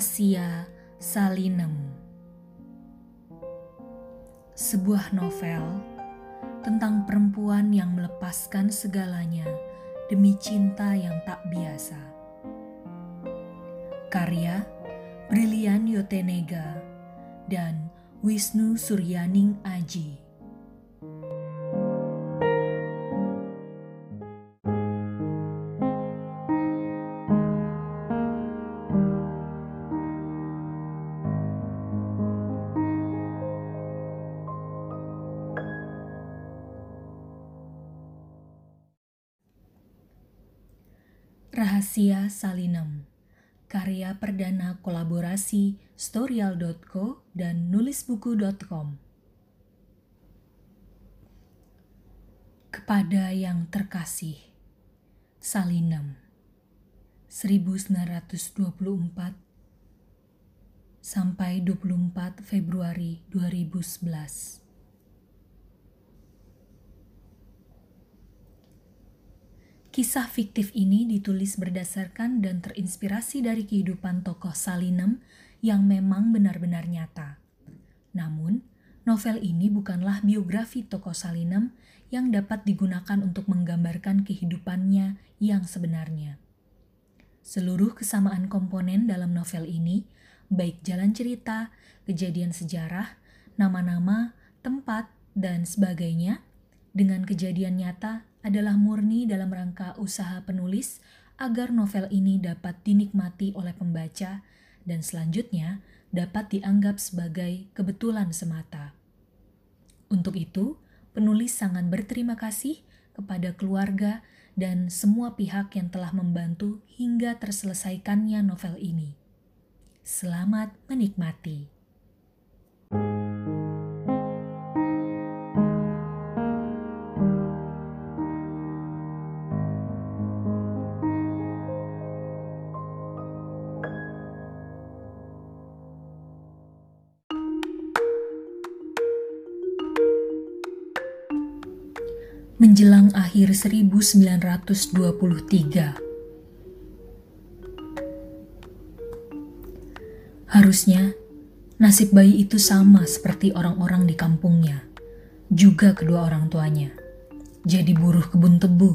Rahasia Salinem Sebuah novel tentang perempuan yang melepaskan segalanya demi cinta yang tak biasa. Karya Brilian Yotenega dan Wisnu Suryaning Aji. Kolaborasi Storyal.co dan nulisbuku.com Kepada yang terkasih Salinem 1924 sampai 24 Februari 2011 Kisah fiktif ini ditulis berdasarkan dan terinspirasi dari kehidupan tokoh Salinem yang memang benar-benar nyata. Namun, novel ini bukanlah biografi tokoh Salinem yang dapat digunakan untuk menggambarkan kehidupannya yang sebenarnya. Seluruh kesamaan komponen dalam novel ini, baik jalan cerita, kejadian sejarah, nama-nama, tempat, dan sebagainya, dengan kejadian nyata adalah murni dalam rangka usaha penulis agar novel ini dapat dinikmati oleh pembaca dan selanjutnya dapat dianggap sebagai kebetulan semata. Untuk itu, penulis sangat berterima kasih kepada keluarga dan semua pihak yang telah membantu hingga terselesaikannya novel ini. Selamat menikmati. Menjelang akhir 1923. Harusnya nasib bayi itu sama seperti orang-orang di kampungnya, juga kedua orang tuanya. Jadi buruh kebun tebu.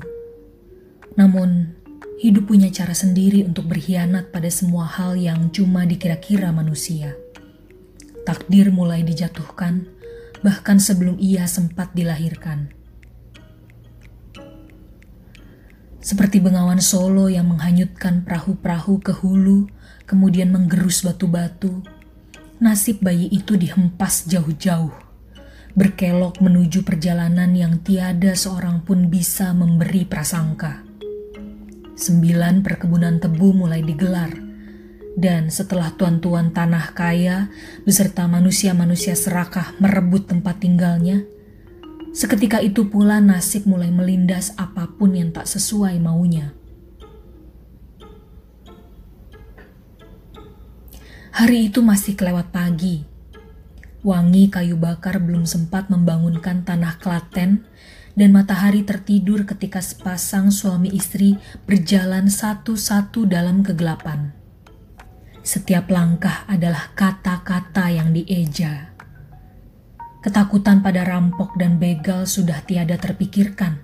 Namun, hidup punya cara sendiri untuk berkhianat pada semua hal yang cuma dikira-kira manusia. Takdir mulai dijatuhkan, bahkan sebelum ia sempat dilahirkan. Seperti bengawan Solo yang menghanyutkan perahu-perahu ke hulu, kemudian menggerus batu-batu. Nasib bayi itu dihempas jauh-jauh, berkelok menuju perjalanan yang tiada seorang pun bisa memberi prasangka. Sembilan perkebunan tebu mulai digelar, dan setelah tuan-tuan tanah kaya beserta manusia-manusia serakah merebut tempat tinggalnya, Seketika itu pula nasib mulai melindas apa pun yang tak sesuai maunya. Hari itu masih kelewat pagi. Wangi kayu bakar belum sempat membangunkan tanah Klaten dan matahari tertidur ketika sepasang suami istri berjalan satu-satu dalam kegelapan. Setiap langkah adalah kata-kata yang dieja. Ketakutan pada rampok dan begal sudah tiada terpikirkan.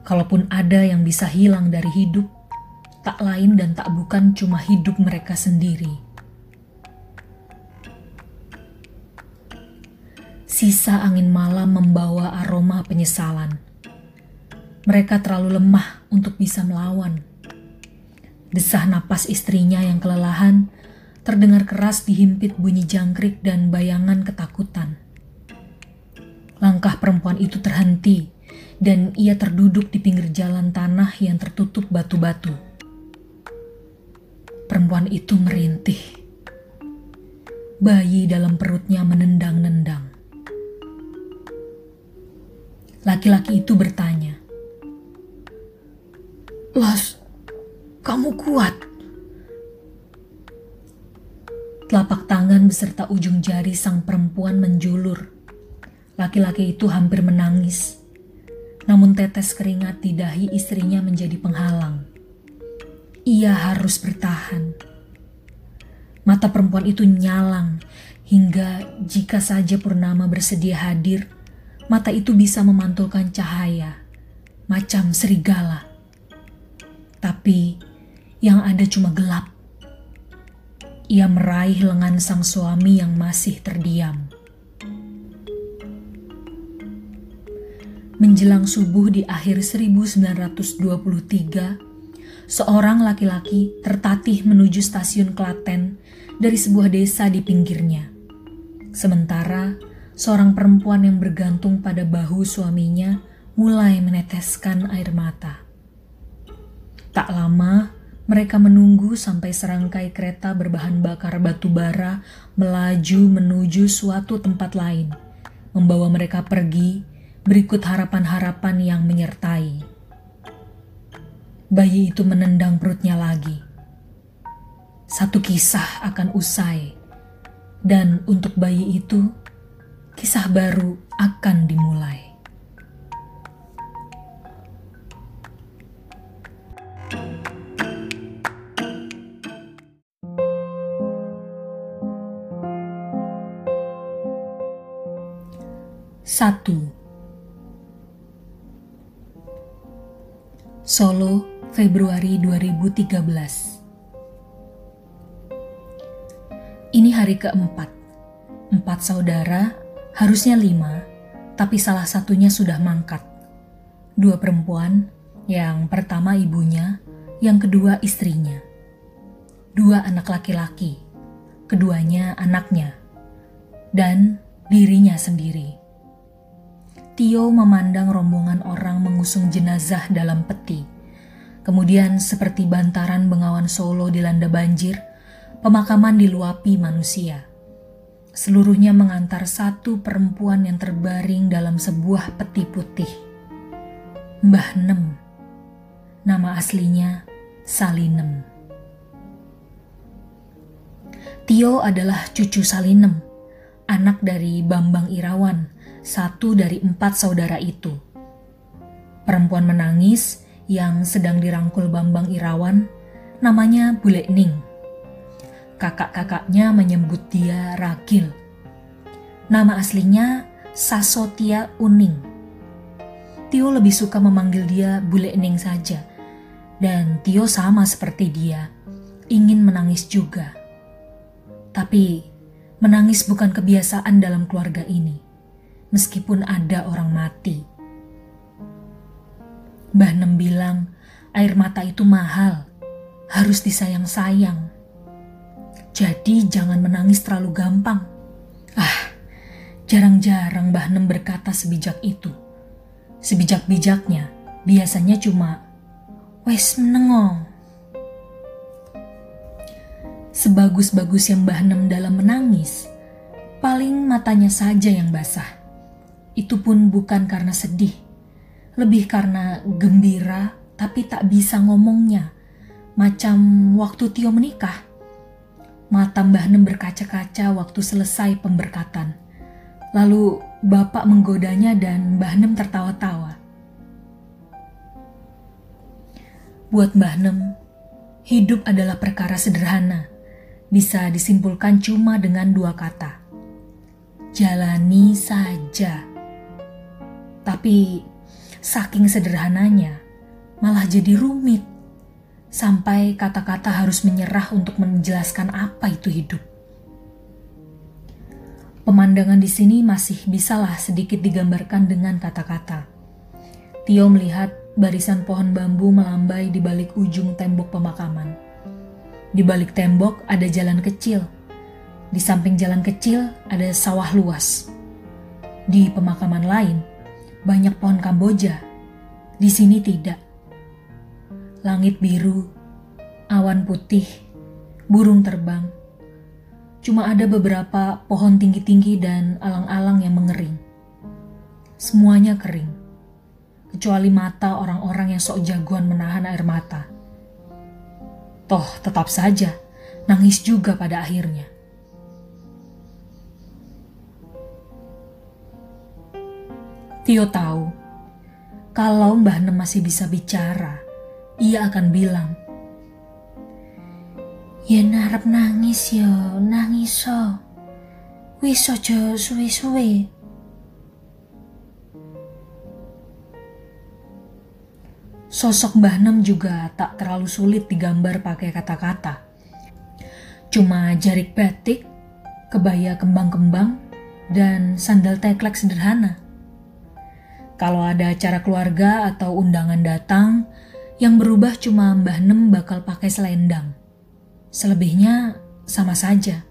Kalaupun ada yang bisa hilang dari hidup, tak lain dan tak bukan cuma hidup mereka sendiri. Sisa angin malam membawa aroma penyesalan. Mereka terlalu lemah untuk bisa melawan. Desah napas istrinya yang kelelahan terdengar keras dihimpit bunyi jangkrik dan bayangan ketakutan. Langkah perempuan itu terhenti, dan ia terduduk di pinggir jalan tanah yang tertutup batu-batu. Perempuan itu merintih. Bayi dalam perutnya menendang-nendang. Laki-laki itu bertanya, "Las, kamu kuat?" Telapak tangan beserta ujung jari sang perempuan menjulur Laki-laki itu hampir menangis, namun tetes keringat di dahi istrinya menjadi penghalang. Ia harus bertahan. Mata perempuan itu nyalang hingga jika saja Purnama bersedia hadir, mata itu bisa memantulkan cahaya macam serigala. Tapi yang ada cuma gelap. Ia meraih lengan sang suami yang masih terdiam. Menjelang subuh di akhir 1923, seorang laki-laki tertatih menuju stasiun Klaten dari sebuah desa di pinggirnya. Sementara seorang perempuan yang bergantung pada bahu suaminya mulai meneteskan air mata. Tak lama, mereka menunggu sampai serangkai kereta berbahan bakar batu bara melaju menuju suatu tempat lain, membawa mereka pergi berikut harapan-harapan yang menyertai. Bayi itu menendang perutnya lagi. Satu kisah akan usai, dan untuk bayi itu, kisah baru akan dimulai. Satu Solo, Februari 2013. Ini hari keempat. Empat saudara, harusnya lima, tapi salah satunya sudah mangkat. Dua perempuan, yang pertama ibunya, yang kedua istrinya. Dua anak laki-laki, keduanya anaknya, dan dirinya sendiri. Tio memandang rombongan orang mengusung jenazah dalam peti. Kemudian seperti bantaran Bengawan Solo dilanda banjir, pemakaman diluapi manusia. Seluruhnya mengantar satu perempuan yang terbaring dalam sebuah peti putih. Mbah Nem. Nama aslinya Salinem. Tio adalah cucu Salinem, anak dari Bambang Irawan, satu dari empat saudara itu. Perempuan menangis yang sedang dirangkul Bambang Irawan, namanya Bule Ning. Kakak-kakaknya menyebut dia Ragil. Nama aslinya Sasotia Uning. Tio lebih suka memanggil dia Bule Ning saja. Dan Tio sama seperti dia, ingin menangis juga. Tapi menangis bukan kebiasaan dalam keluarga ini meskipun ada orang mati. Mbah Nem bilang, air mata itu mahal, harus disayang-sayang. Jadi jangan menangis terlalu gampang. Ah, jarang-jarang Mbah Nem berkata sebijak itu. Sebijak-bijaknya biasanya cuma, wes menengong. Sebagus-bagus yang Mbah Nem dalam menangis, paling matanya saja yang basah. Itu pun bukan karena sedih, lebih karena gembira tapi tak bisa ngomongnya. Macam waktu Tio menikah. Mata Mbah Nem berkaca-kaca waktu selesai pemberkatan. Lalu bapak menggodanya dan Mbah Nem tertawa-tawa. Buat Mbah Nem, hidup adalah perkara sederhana. Bisa disimpulkan cuma dengan dua kata. Jalani saja. Tapi saking sederhananya, malah jadi rumit. Sampai kata-kata harus menyerah untuk menjelaskan apa itu hidup. Pemandangan di sini masih bisalah sedikit digambarkan dengan kata-kata. Tio melihat barisan pohon bambu melambai di balik ujung tembok pemakaman. Di balik tembok ada jalan kecil. Di samping jalan kecil ada sawah luas. Di pemakaman lain, banyak pohon Kamboja. Di sini tidak. Langit biru, awan putih, burung terbang. Cuma ada beberapa pohon tinggi-tinggi dan alang-alang yang mengering. Semuanya kering. Kecuali mata orang-orang yang sok jagoan menahan air mata. Toh tetap saja, nangis juga pada akhirnya. Tio tahu, kalau Mbah Nem masih bisa bicara, ia akan bilang, Yen arep nangis ya nangis so. Wis aja suwe-suwe. Sosok Mbah Nem juga tak terlalu sulit digambar pakai kata-kata. Cuma jarik batik, kebaya kembang-kembang, dan sandal teklek sederhana. Kalau ada acara keluarga atau undangan datang, yang berubah cuma Mbah Nem bakal pakai selendang. Selebihnya sama saja.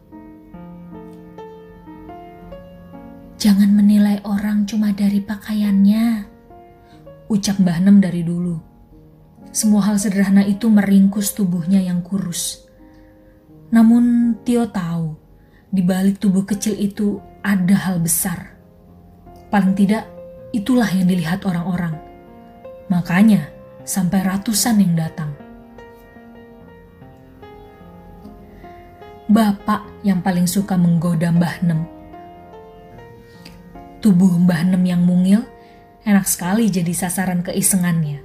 Jangan menilai orang cuma dari pakaiannya, ucap Mbah Nem dari dulu. Semua hal sederhana itu meringkus tubuhnya yang kurus. Namun Tio tahu, di balik tubuh kecil itu ada hal besar. Paling tidak, itulah yang dilihat orang-orang. Makanya, sampai ratusan yang datang. bapak yang paling suka menggoda Mbah Nem. Tubuh Mbah Nem yang mungil enak sekali jadi sasaran keisengannya.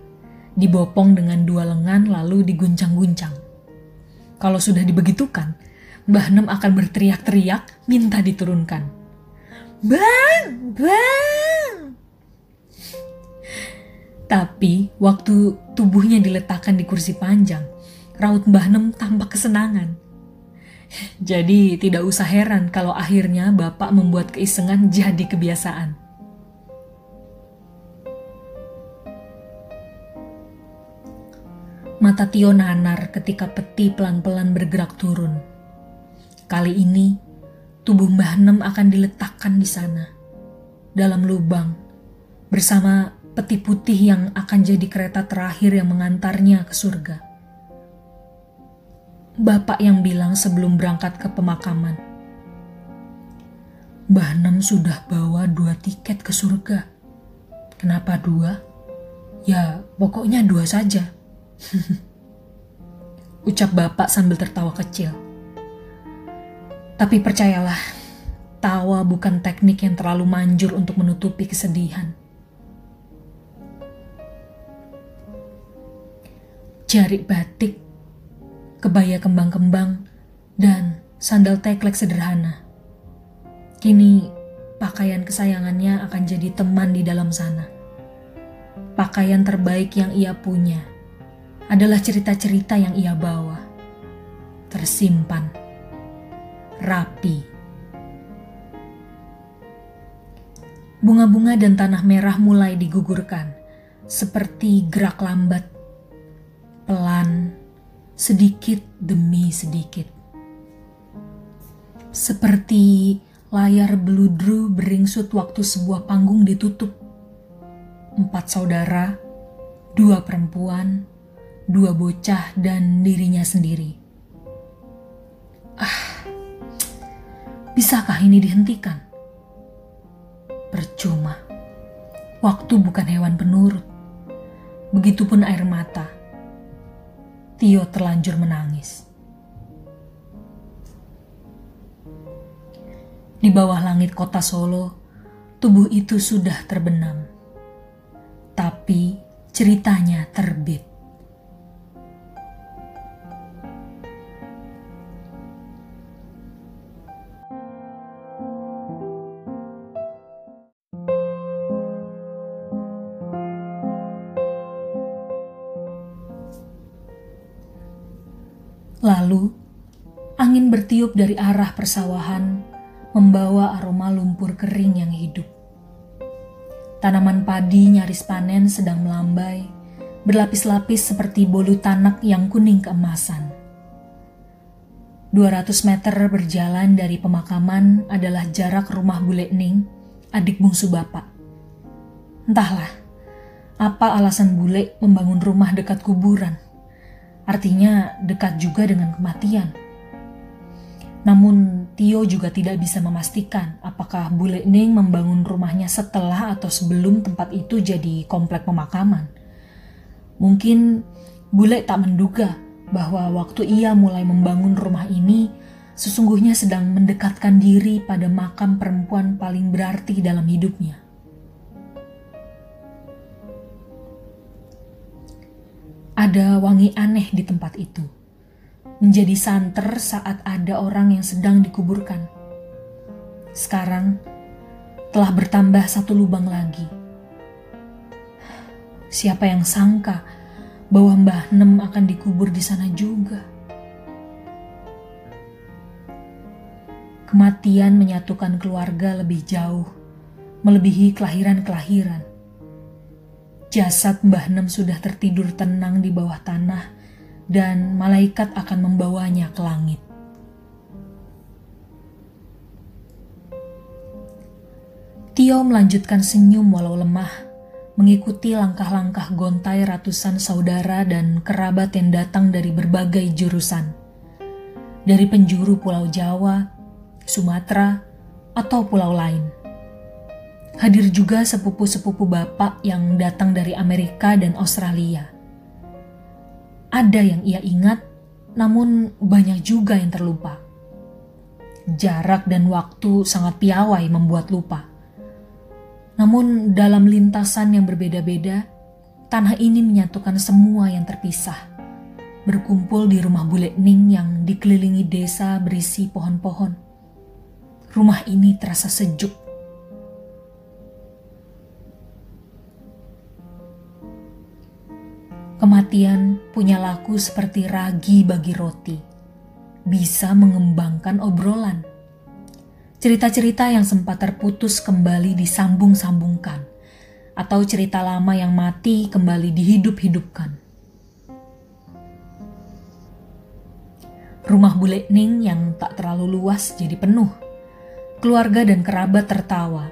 Dibopong dengan dua lengan lalu diguncang-guncang. Kalau sudah dibegitukan, Mbah Nem akan berteriak-teriak minta diturunkan. Bang! Bang! Tapi waktu tubuhnya diletakkan di kursi panjang, raut Mbah Nem tampak kesenangan jadi tidak usah heran kalau akhirnya Bapak membuat keisengan jadi kebiasaan. Mata Tio nanar ketika peti pelan-pelan bergerak turun. Kali ini, tubuh Mbah Nem akan diletakkan di sana, dalam lubang, bersama peti putih yang akan jadi kereta terakhir yang mengantarnya ke surga bapak yang bilang sebelum berangkat ke pemakaman. Mbah Nem sudah bawa dua tiket ke surga. Kenapa dua? Ya, pokoknya dua saja. Ucap bapak sambil tertawa kecil. Tapi percayalah, tawa bukan teknik yang terlalu manjur untuk menutupi kesedihan. Jari batik kebaya kembang-kembang, dan sandal teklek sederhana. Kini, pakaian kesayangannya akan jadi teman di dalam sana. Pakaian terbaik yang ia punya adalah cerita-cerita yang ia bawa. Tersimpan. Rapi. Bunga-bunga dan tanah merah mulai digugurkan, seperti gerak lambat, pelan, sedikit demi sedikit. Seperti layar beludru beringsut waktu sebuah panggung ditutup. Empat saudara, dua perempuan, dua bocah, dan dirinya sendiri. Ah, bisakah ini dihentikan? Percuma. Waktu bukan hewan penurut. Begitupun air mata Tio terlanjur menangis. Di bawah langit kota Solo, tubuh itu sudah terbenam. Tapi ceritanya terbit. Bertiup dari arah persawahan, membawa aroma lumpur kering yang hidup. Tanaman padi nyaris panen sedang melambai, berlapis-lapis seperti bolu tanak yang kuning keemasan. 200 meter berjalan dari pemakaman adalah jarak rumah Bule Ning, adik bungsu bapak. Entahlah, apa alasan Bule membangun rumah dekat kuburan artinya dekat juga dengan kematian. Namun Tio juga tidak bisa memastikan apakah Bule Ning membangun rumahnya setelah atau sebelum tempat itu jadi komplek pemakaman. Mungkin Bule tak menduga bahwa waktu ia mulai membangun rumah ini, sesungguhnya sedang mendekatkan diri pada makam perempuan paling berarti dalam hidupnya. Ada wangi aneh di tempat itu. Menjadi santer saat ada orang yang sedang dikuburkan. Sekarang telah bertambah satu lubang lagi. Siapa yang sangka bahwa Mbah Nem akan dikubur di sana juga? Kematian menyatukan keluarga lebih jauh, melebihi kelahiran-kelahiran. Jasad Mbah Nem sudah tertidur tenang di bawah tanah dan malaikat akan membawanya ke langit. Tio melanjutkan senyum walau lemah, mengikuti langkah-langkah gontai ratusan saudara dan kerabat yang datang dari berbagai jurusan. Dari penjuru Pulau Jawa, Sumatera, atau pulau lain. Hadir juga sepupu-sepupu bapak yang datang dari Amerika dan Australia ada yang ia ingat, namun banyak juga yang terlupa. Jarak dan waktu sangat piawai membuat lupa. Namun dalam lintasan yang berbeda-beda, tanah ini menyatukan semua yang terpisah. Berkumpul di rumah Bule Ning yang dikelilingi desa berisi pohon-pohon. Rumah ini terasa sejuk Kematian punya laku seperti ragi bagi roti, bisa mengembangkan obrolan. Cerita-cerita yang sempat terputus kembali disambung-sambungkan, atau cerita lama yang mati kembali dihidup-hidupkan. Rumah Bule Ning yang tak terlalu luas jadi penuh. Keluarga dan kerabat tertawa,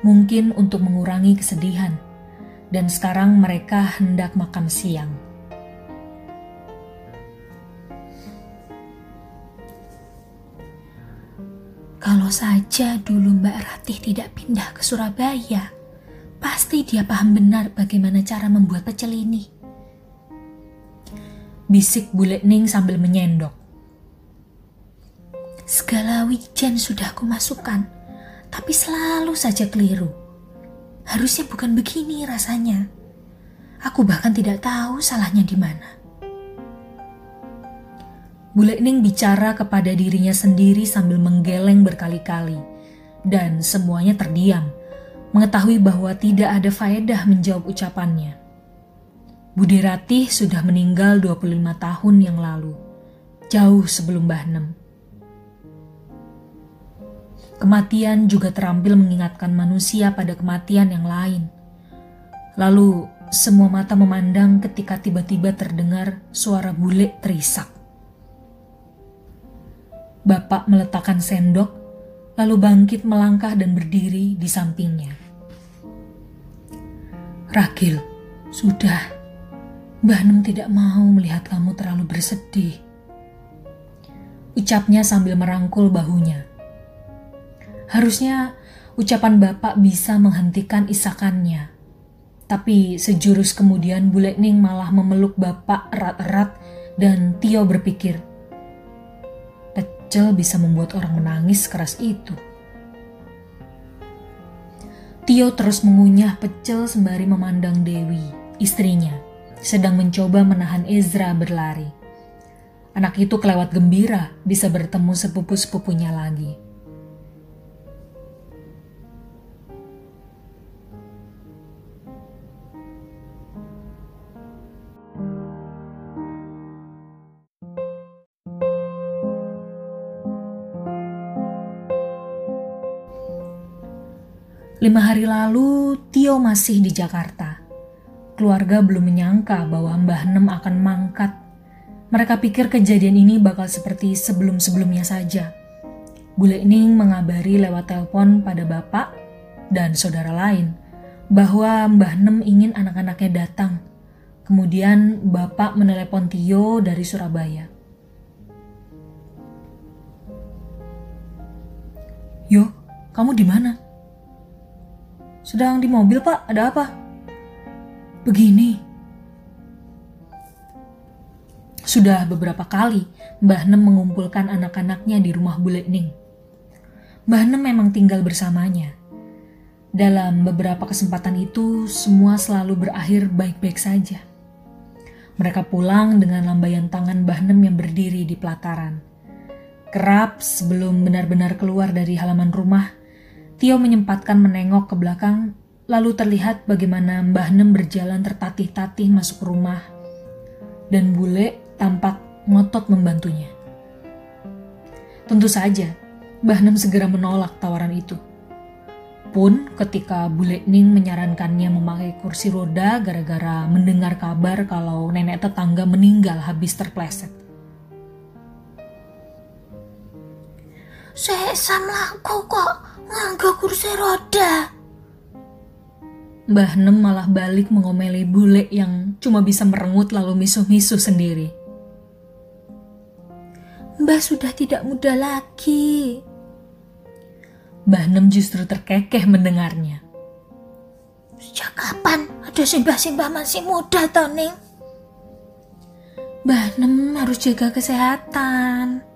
mungkin untuk mengurangi kesedihan dan sekarang mereka hendak makan siang. Kalau saja dulu Mbak Ratih tidak pindah ke Surabaya, pasti dia paham benar bagaimana cara membuat pecel ini. Bisik Bule Ning sambil menyendok. Segala wijen sudah aku masukkan, tapi selalu saja keliru. Harusnya bukan begini rasanya. Aku bahkan tidak tahu salahnya di mana. Bule Ning bicara kepada dirinya sendiri sambil menggeleng berkali-kali. Dan semuanya terdiam, mengetahui bahwa tidak ada faedah menjawab ucapannya. Budi Ratih sudah meninggal 25 tahun yang lalu, jauh sebelum Mbah Nem. Kematian juga terampil mengingatkan manusia pada kematian yang lain. Lalu semua mata memandang ketika tiba-tiba terdengar suara bule terisak. Bapak meletakkan sendok, lalu bangkit melangkah dan berdiri di sampingnya. Rakil, sudah. Mbah Nem tidak mau melihat kamu terlalu bersedih. Ucapnya sambil merangkul bahunya. Harusnya ucapan bapak bisa menghentikan isakannya. Tapi sejurus kemudian Bule Ning malah memeluk bapak erat-erat dan Tio berpikir, pecel bisa membuat orang menangis keras itu. Tio terus mengunyah pecel sembari memandang Dewi, istrinya, sedang mencoba menahan Ezra berlari. Anak itu kelewat gembira bisa bertemu sepupu-sepupunya lagi. Lima hari lalu, Tio masih di Jakarta. Keluarga belum menyangka bahwa Mbah Nem akan mangkat. Mereka pikir kejadian ini bakal seperti sebelum-sebelumnya saja. Bule Ning mengabari lewat telepon pada bapak dan saudara lain bahwa Mbah Nem ingin anak-anaknya datang. Kemudian bapak menelepon Tio dari Surabaya. Yo, kamu di mana? Sedang di mobil, Pak. Ada apa? Begini. Sudah beberapa kali Mbah Nem mengumpulkan anak-anaknya di rumah Bule Ning. Mbah Nem memang tinggal bersamanya. Dalam beberapa kesempatan itu, semua selalu berakhir baik-baik saja. Mereka pulang dengan lambaian tangan Bahnem yang berdiri di pelataran. Kerap sebelum benar-benar keluar dari halaman rumah, Tio menyempatkan menengok ke belakang, lalu terlihat bagaimana Mbah Nem berjalan tertatih-tatih masuk rumah, dan bule tampak ngotot membantunya. Tentu saja, Mbah Nem segera menolak tawaran itu. Pun ketika Bule Ning menyarankannya memakai kursi roda gara-gara mendengar kabar kalau nenek tetangga meninggal habis terpleset. Sesam laku kok nganggo kursi roda. Mbah Nem malah balik mengomeli bule yang cuma bisa merengut lalu misuh-misuh sendiri. Mbah sudah tidak muda lagi. Mbah Nem justru terkekeh mendengarnya. Sejak kapan ada simbah-simbah masih muda, Toning? Mbah Nem harus jaga kesehatan.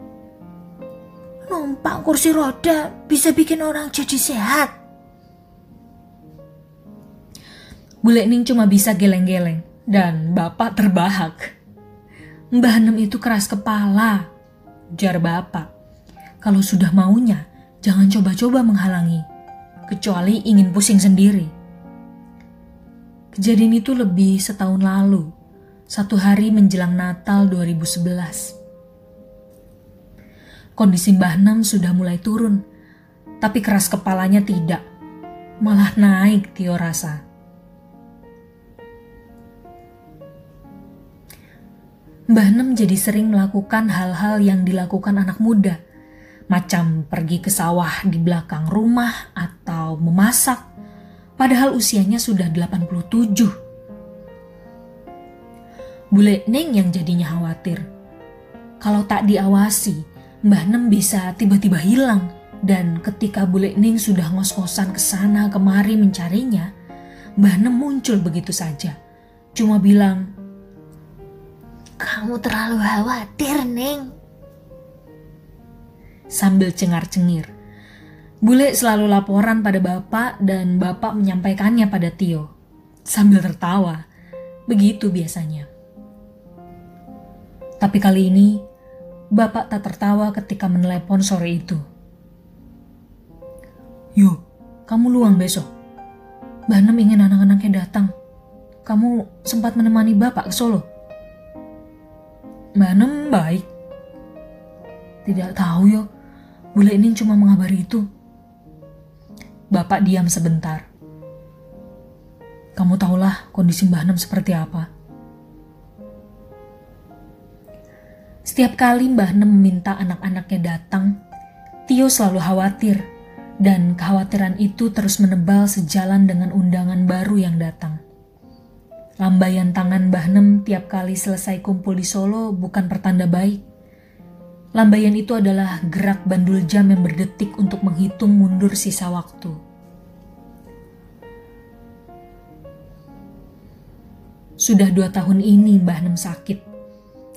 Numpak kursi roda bisa bikin orang jadi sehat. Bule Ning cuma bisa geleng-geleng dan bapak terbahak. Mbah Nem itu keras kepala, jar bapak. Kalau sudah maunya, Jangan coba-coba menghalangi, kecuali ingin pusing sendiri. Kejadian itu lebih setahun lalu, satu hari menjelang Natal 2011. Kondisi Mbah Nam sudah mulai turun, tapi keras kepalanya tidak, malah naik Tio rasa. Mbah Nem jadi sering melakukan hal-hal yang dilakukan anak muda – macam pergi ke sawah di belakang rumah atau memasak, padahal usianya sudah 87. Bule Neng yang jadinya khawatir. Kalau tak diawasi, Mbah Nem bisa tiba-tiba hilang dan ketika Bule Neng sudah ngos-ngosan ke sana kemari mencarinya, Mbah Nem muncul begitu saja. Cuma bilang, Kamu terlalu khawatir, Neng sambil cengar-cengir. Bule selalu laporan pada bapak dan bapak menyampaikannya pada Tio. Sambil tertawa. Begitu biasanya. Tapi kali ini, bapak tak tertawa ketika menelepon sore itu. Yo, kamu luang besok. Mbak Nem ingin anak-anaknya datang. Kamu sempat menemani bapak ke Solo. Mbak Nem baik. Tidak tahu yo, Bule ini cuma mengabari itu. Bapak diam sebentar. Kamu tahulah kondisi Mbah Nem seperti apa. Setiap kali Mbah Nem meminta anak-anaknya datang, Tio selalu khawatir, dan kekhawatiran itu terus menebal sejalan dengan undangan baru yang datang. Lambaian tangan Mbah Nem tiap kali selesai kumpul di Solo bukan pertanda baik. Lambaian itu adalah gerak bandul jam yang berdetik untuk menghitung mundur sisa waktu. Sudah dua tahun ini Mbah Nem sakit.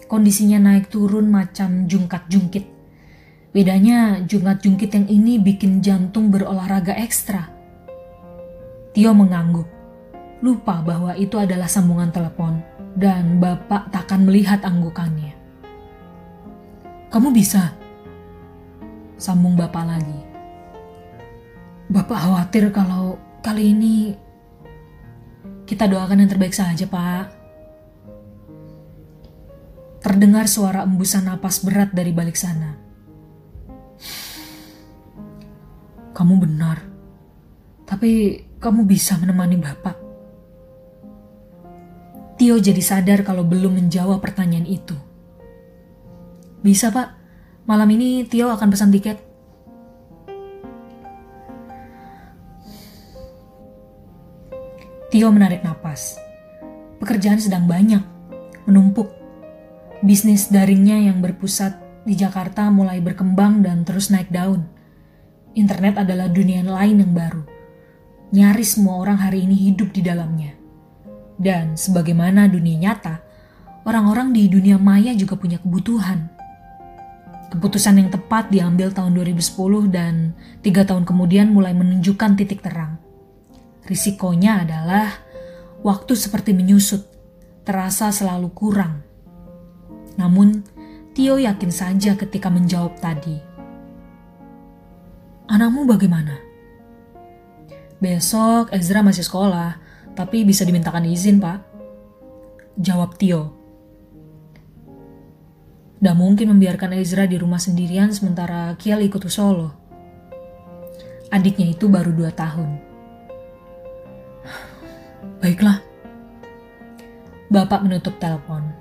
Kondisinya naik turun macam jungkat-jungkit. Bedanya jungkat-jungkit yang ini bikin jantung berolahraga ekstra. Tio mengangguk, lupa bahwa itu adalah sambungan telepon, dan bapak takkan melihat anggukannya. Kamu bisa. Sambung bapak lagi. Bapak khawatir kalau kali ini kita doakan yang terbaik saja, Pak. Terdengar suara embusan napas berat dari balik sana. Kamu benar, tapi kamu bisa menemani Bapak. Tio jadi sadar kalau belum menjawab pertanyaan itu. Bisa pak, malam ini Tio akan pesan tiket. Tio menarik napas. Pekerjaan sedang banyak, menumpuk. Bisnis daringnya yang berpusat di Jakarta mulai berkembang dan terus naik daun. Internet adalah dunia lain yang baru. Nyaris semua orang hari ini hidup di dalamnya. Dan sebagaimana dunia nyata, orang-orang di dunia maya juga punya kebutuhan Keputusan yang tepat diambil tahun 2010 dan tiga tahun kemudian mulai menunjukkan titik terang. Risikonya adalah waktu seperti menyusut, terasa selalu kurang. Namun, Tio yakin saja ketika menjawab tadi. Anakmu bagaimana? Besok Ezra masih sekolah, tapi bisa dimintakan izin, Pak. Jawab Tio. Tidak mungkin membiarkan Ezra di rumah sendirian sementara Kiel ikut Solo. Adiknya itu baru dua tahun. Baiklah. Bapak menutup telepon.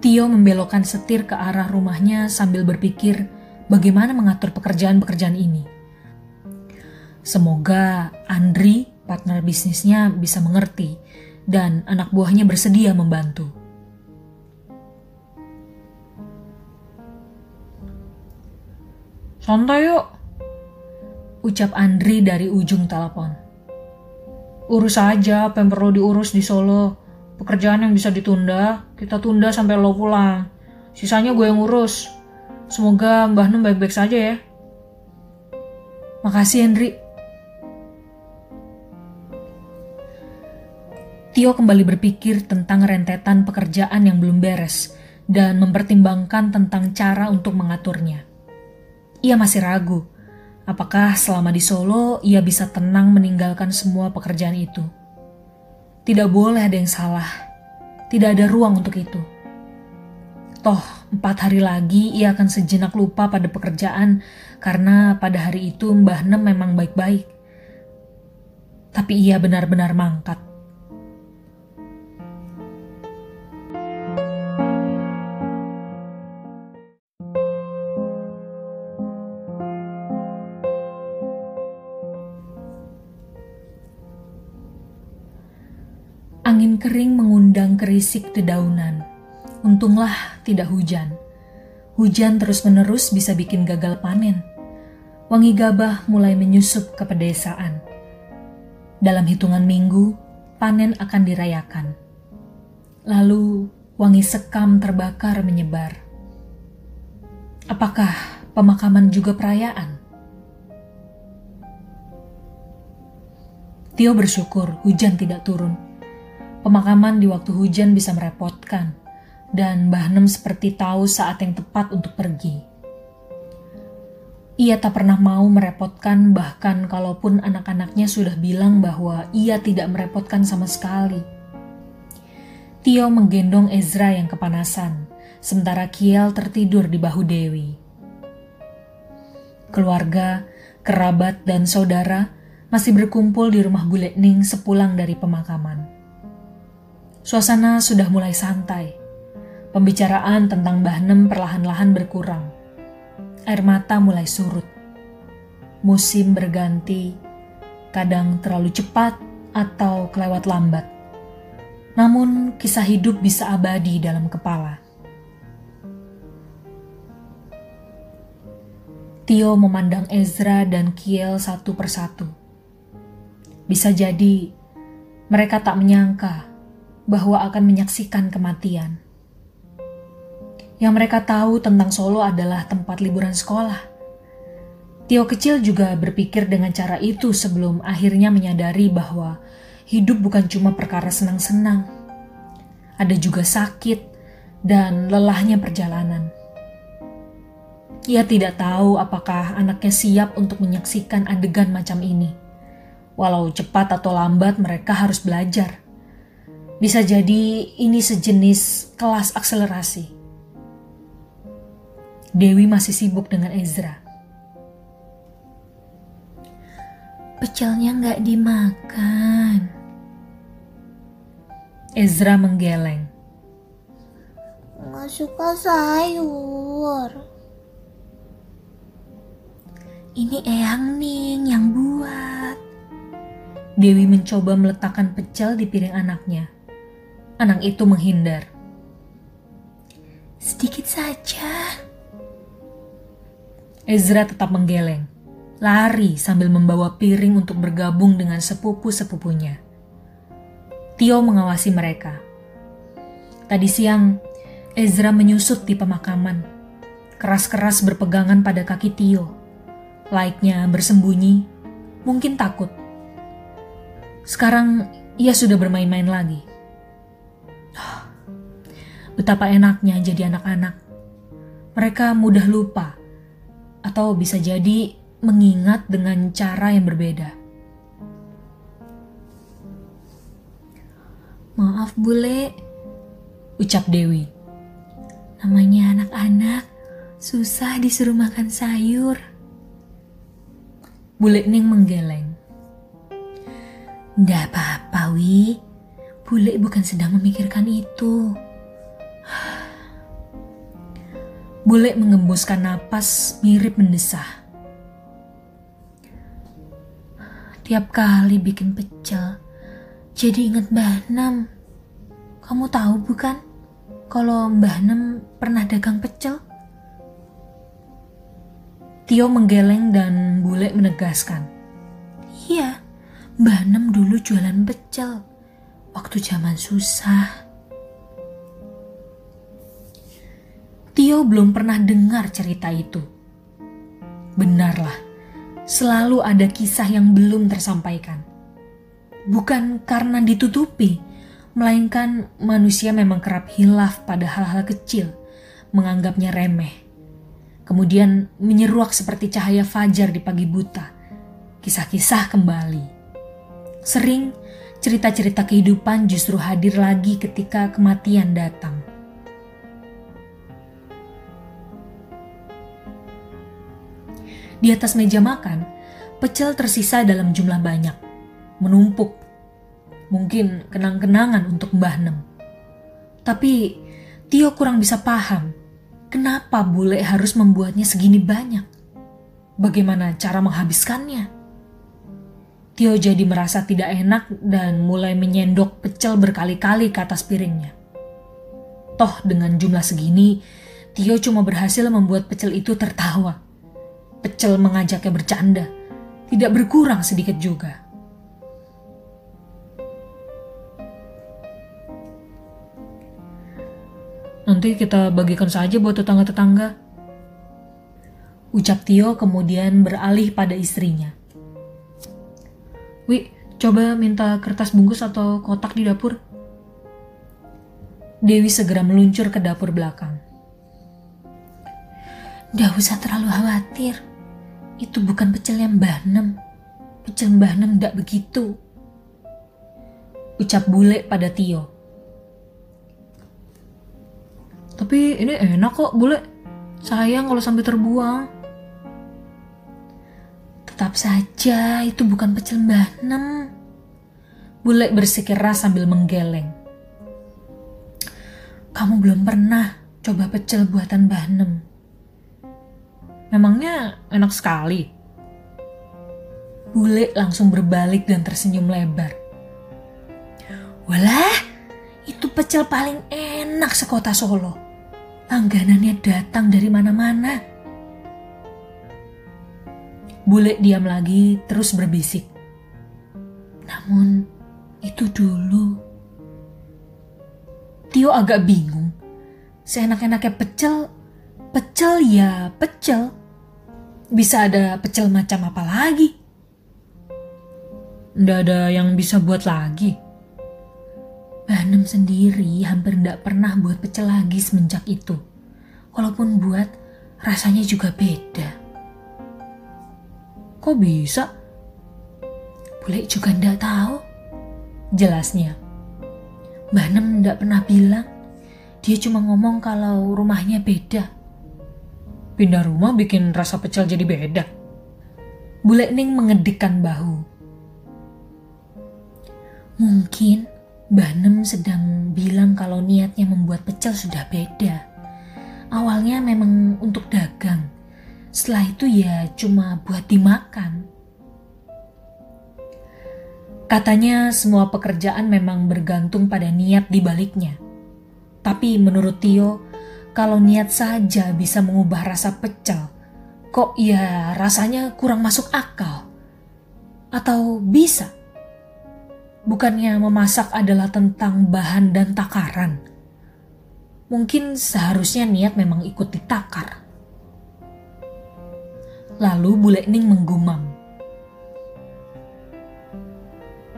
Tio membelokkan setir ke arah rumahnya sambil berpikir bagaimana mengatur pekerjaan-pekerjaan ini. Semoga Andri, partner bisnisnya, bisa mengerti dan anak buahnya bersedia membantu. Santai yuk, ucap Andri dari ujung telepon. Urus aja apa yang perlu diurus di Solo. Pekerjaan yang bisa ditunda, kita tunda sampai lo pulang. Sisanya gue yang urus. Semoga Mbah Nem baik-baik saja ya. Makasih Henry. Tio kembali berpikir tentang rentetan pekerjaan yang belum beres dan mempertimbangkan tentang cara untuk mengaturnya. Ia masih ragu, apakah selama di Solo ia bisa tenang meninggalkan semua pekerjaan itu. Tidak boleh ada yang salah. Tidak ada ruang untuk itu. Toh, empat hari lagi ia akan sejenak lupa pada pekerjaan karena pada hari itu Mbah Nem memang baik-baik. Tapi ia benar-benar mangkat. Kering mengundang kerisik dedaunan. Untunglah tidak hujan. Hujan terus-menerus bisa bikin gagal panen. Wangi gabah mulai menyusup ke pedesaan. Dalam hitungan minggu, panen akan dirayakan. Lalu, wangi sekam terbakar menyebar. Apakah pemakaman juga perayaan? Tio bersyukur hujan tidak turun Pemakaman di waktu hujan bisa merepotkan, dan Mbah Nem seperti tahu saat yang tepat untuk pergi. Ia tak pernah mau merepotkan bahkan kalaupun anak-anaknya sudah bilang bahwa ia tidak merepotkan sama sekali. Tio menggendong Ezra yang kepanasan, sementara Kiel tertidur di bahu Dewi. Keluarga, kerabat, dan saudara masih berkumpul di rumah Buletning sepulang dari pemakaman. Suasana sudah mulai santai. Pembicaraan tentang Mbah Nem perlahan-lahan berkurang. Air mata mulai surut. Musim berganti, kadang terlalu cepat atau kelewat lambat. Namun kisah hidup bisa abadi dalam kepala. Tio memandang Ezra dan Kiel satu persatu. Bisa jadi mereka tak menyangka bahwa akan menyaksikan kematian. Yang mereka tahu tentang Solo adalah tempat liburan sekolah. Tio kecil juga berpikir dengan cara itu sebelum akhirnya menyadari bahwa hidup bukan cuma perkara senang-senang. Ada juga sakit dan lelahnya perjalanan. Ia tidak tahu apakah anaknya siap untuk menyaksikan adegan macam ini. Walau cepat atau lambat mereka harus belajar. Bisa jadi ini sejenis kelas akselerasi. Dewi masih sibuk dengan Ezra. Pecelnya nggak dimakan. Ezra menggeleng. Nggak suka sayur. Ini Eyang Ning yang buat. Dewi mencoba meletakkan pecel di piring anaknya. Anak itu menghindar. Sedikit saja. Ezra tetap menggeleng, lari sambil membawa piring untuk bergabung dengan sepupu-sepupunya. Tio mengawasi mereka. Tadi siang, Ezra menyusut di pemakaman, keras-keras berpegangan pada kaki Tio. Laiknya bersembunyi, mungkin takut. Sekarang ia sudah bermain-main lagi. Betapa enaknya jadi anak-anak. Mereka mudah lupa, atau bisa jadi mengingat dengan cara yang berbeda. Maaf bule, ucap Dewi. Namanya anak-anak, susah disuruh makan sayur. Bule Ning menggeleng. Nggak apa-apa, Wi. Bule bukan sedang memikirkan itu. Bule mengembuskan napas mirip mendesah. Tiap kali bikin pecel, jadi ingat Mbah Nam. Kamu tahu bukan? Kalau Mbah Nem pernah dagang pecel? Tio menggeleng dan bule menegaskan. Iya, Mbah Nem dulu jualan pecel. Waktu zaman susah. Tio belum pernah dengar cerita itu. Benarlah, selalu ada kisah yang belum tersampaikan. Bukan karena ditutupi, melainkan manusia memang kerap hilaf pada hal-hal kecil, menganggapnya remeh. Kemudian menyeruak seperti cahaya fajar di pagi buta. Kisah-kisah kembali. Sering cerita-cerita kehidupan justru hadir lagi ketika kematian datang. Di atas meja makan, pecel tersisa dalam jumlah banyak, menumpuk. Mungkin kenang-kenangan untuk Mbah Nem. Tapi Tio kurang bisa paham kenapa bule harus membuatnya segini banyak. Bagaimana cara menghabiskannya? Tio jadi merasa tidak enak dan mulai menyendok pecel berkali-kali ke atas piringnya. Toh dengan jumlah segini, Tio cuma berhasil membuat pecel itu tertawa Pecel mengajaknya bercanda, tidak berkurang sedikit juga. Nanti kita bagikan saja buat tetangga-tetangga. Ucap Tio kemudian beralih pada istrinya. Coba minta kertas bungkus atau kotak di dapur. Dewi segera meluncur ke dapur belakang. Gak usah terlalu khawatir. Itu bukan pecel yang Mbah. Pecel Mbah Nem begitu. Ucap bule pada Tio. Tapi ini enak kok bule. Sayang kalau sampai terbuang. Tetap saja itu bukan pecel Mbah Nem. Bule bersikeras sambil menggeleng. Kamu belum pernah coba pecel buatan Mbah Nem. Memangnya enak sekali? Bule langsung berbalik dan tersenyum lebar. Walah, itu pecel paling enak sekota Solo. Langganannya datang dari mana-mana. Bule diam lagi terus berbisik. Namun, itu dulu. Tio agak bingung. Seenak-enaknya pecel, pecel ya pecel. Bisa ada pecel macam apa lagi? Nggak ada yang bisa buat lagi. Banem sendiri hampir nggak pernah buat pecel lagi semenjak itu. Walaupun buat, rasanya juga beda. Kok bisa? Boleh juga ndak tahu. Jelasnya. Banem ndak pernah bilang. Dia cuma ngomong kalau rumahnya beda. Pindah rumah bikin rasa pecel jadi beda. Bule Ning mengedikkan bahu. Mungkin Banem sedang bilang kalau niatnya membuat pecel sudah beda. Awalnya memang untuk dagang. Setelah itu ya cuma buat dimakan. Katanya semua pekerjaan memang bergantung pada niat di baliknya. Tapi menurut Tio, kalau niat saja bisa mengubah rasa pecel, kok ya rasanya kurang masuk akal? Atau bisa? Bukannya memasak adalah tentang bahan dan takaran. Mungkin seharusnya niat memang ikut ditakar. Lalu Bule Ning menggumam.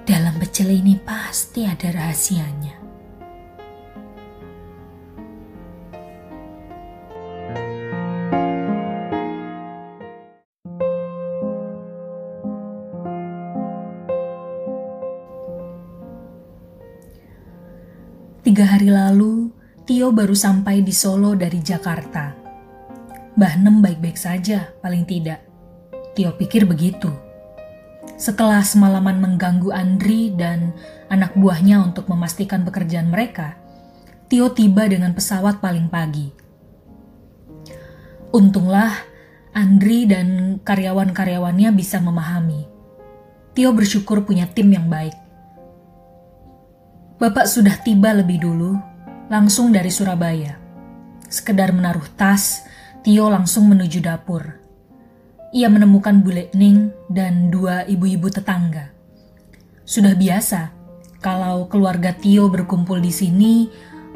dalam pecel ini pasti ada rahasianya. Tiga hari lalu, Tio baru sampai di Solo dari Jakarta. Mbah Nem baik-baik saja, paling tidak. Tio pikir begitu. Setelah semalaman mengganggu Andri dan anak buahnya untuk memastikan pekerjaan mereka, Tio tiba dengan pesawat paling pagi. Untunglah, Andri dan karyawan-karyawannya bisa memahami. Tio bersyukur punya tim yang baik. Bapak sudah tiba lebih dulu, langsung dari Surabaya. Sekedar menaruh tas, Tio langsung menuju dapur. Ia menemukan Bule Ning dan dua ibu-ibu tetangga. Sudah biasa, kalau keluarga Tio berkumpul di sini,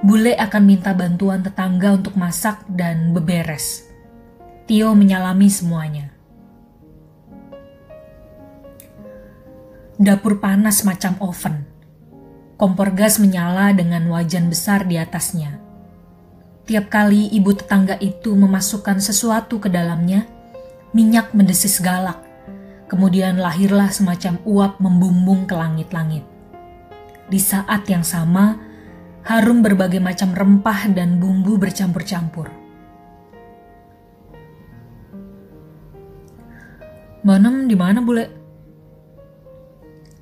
Bule akan minta bantuan tetangga untuk masak dan beberes. Tio menyalami semuanya. Dapur panas macam oven Kompor gas menyala dengan wajan besar di atasnya. Tiap kali ibu tetangga itu memasukkan sesuatu ke dalamnya, minyak mendesis galak. Kemudian lahirlah semacam uap membumbung ke langit-langit. Di saat yang sama, harum berbagai macam rempah dan bumbu bercampur-campur. Manem di mana, Bule?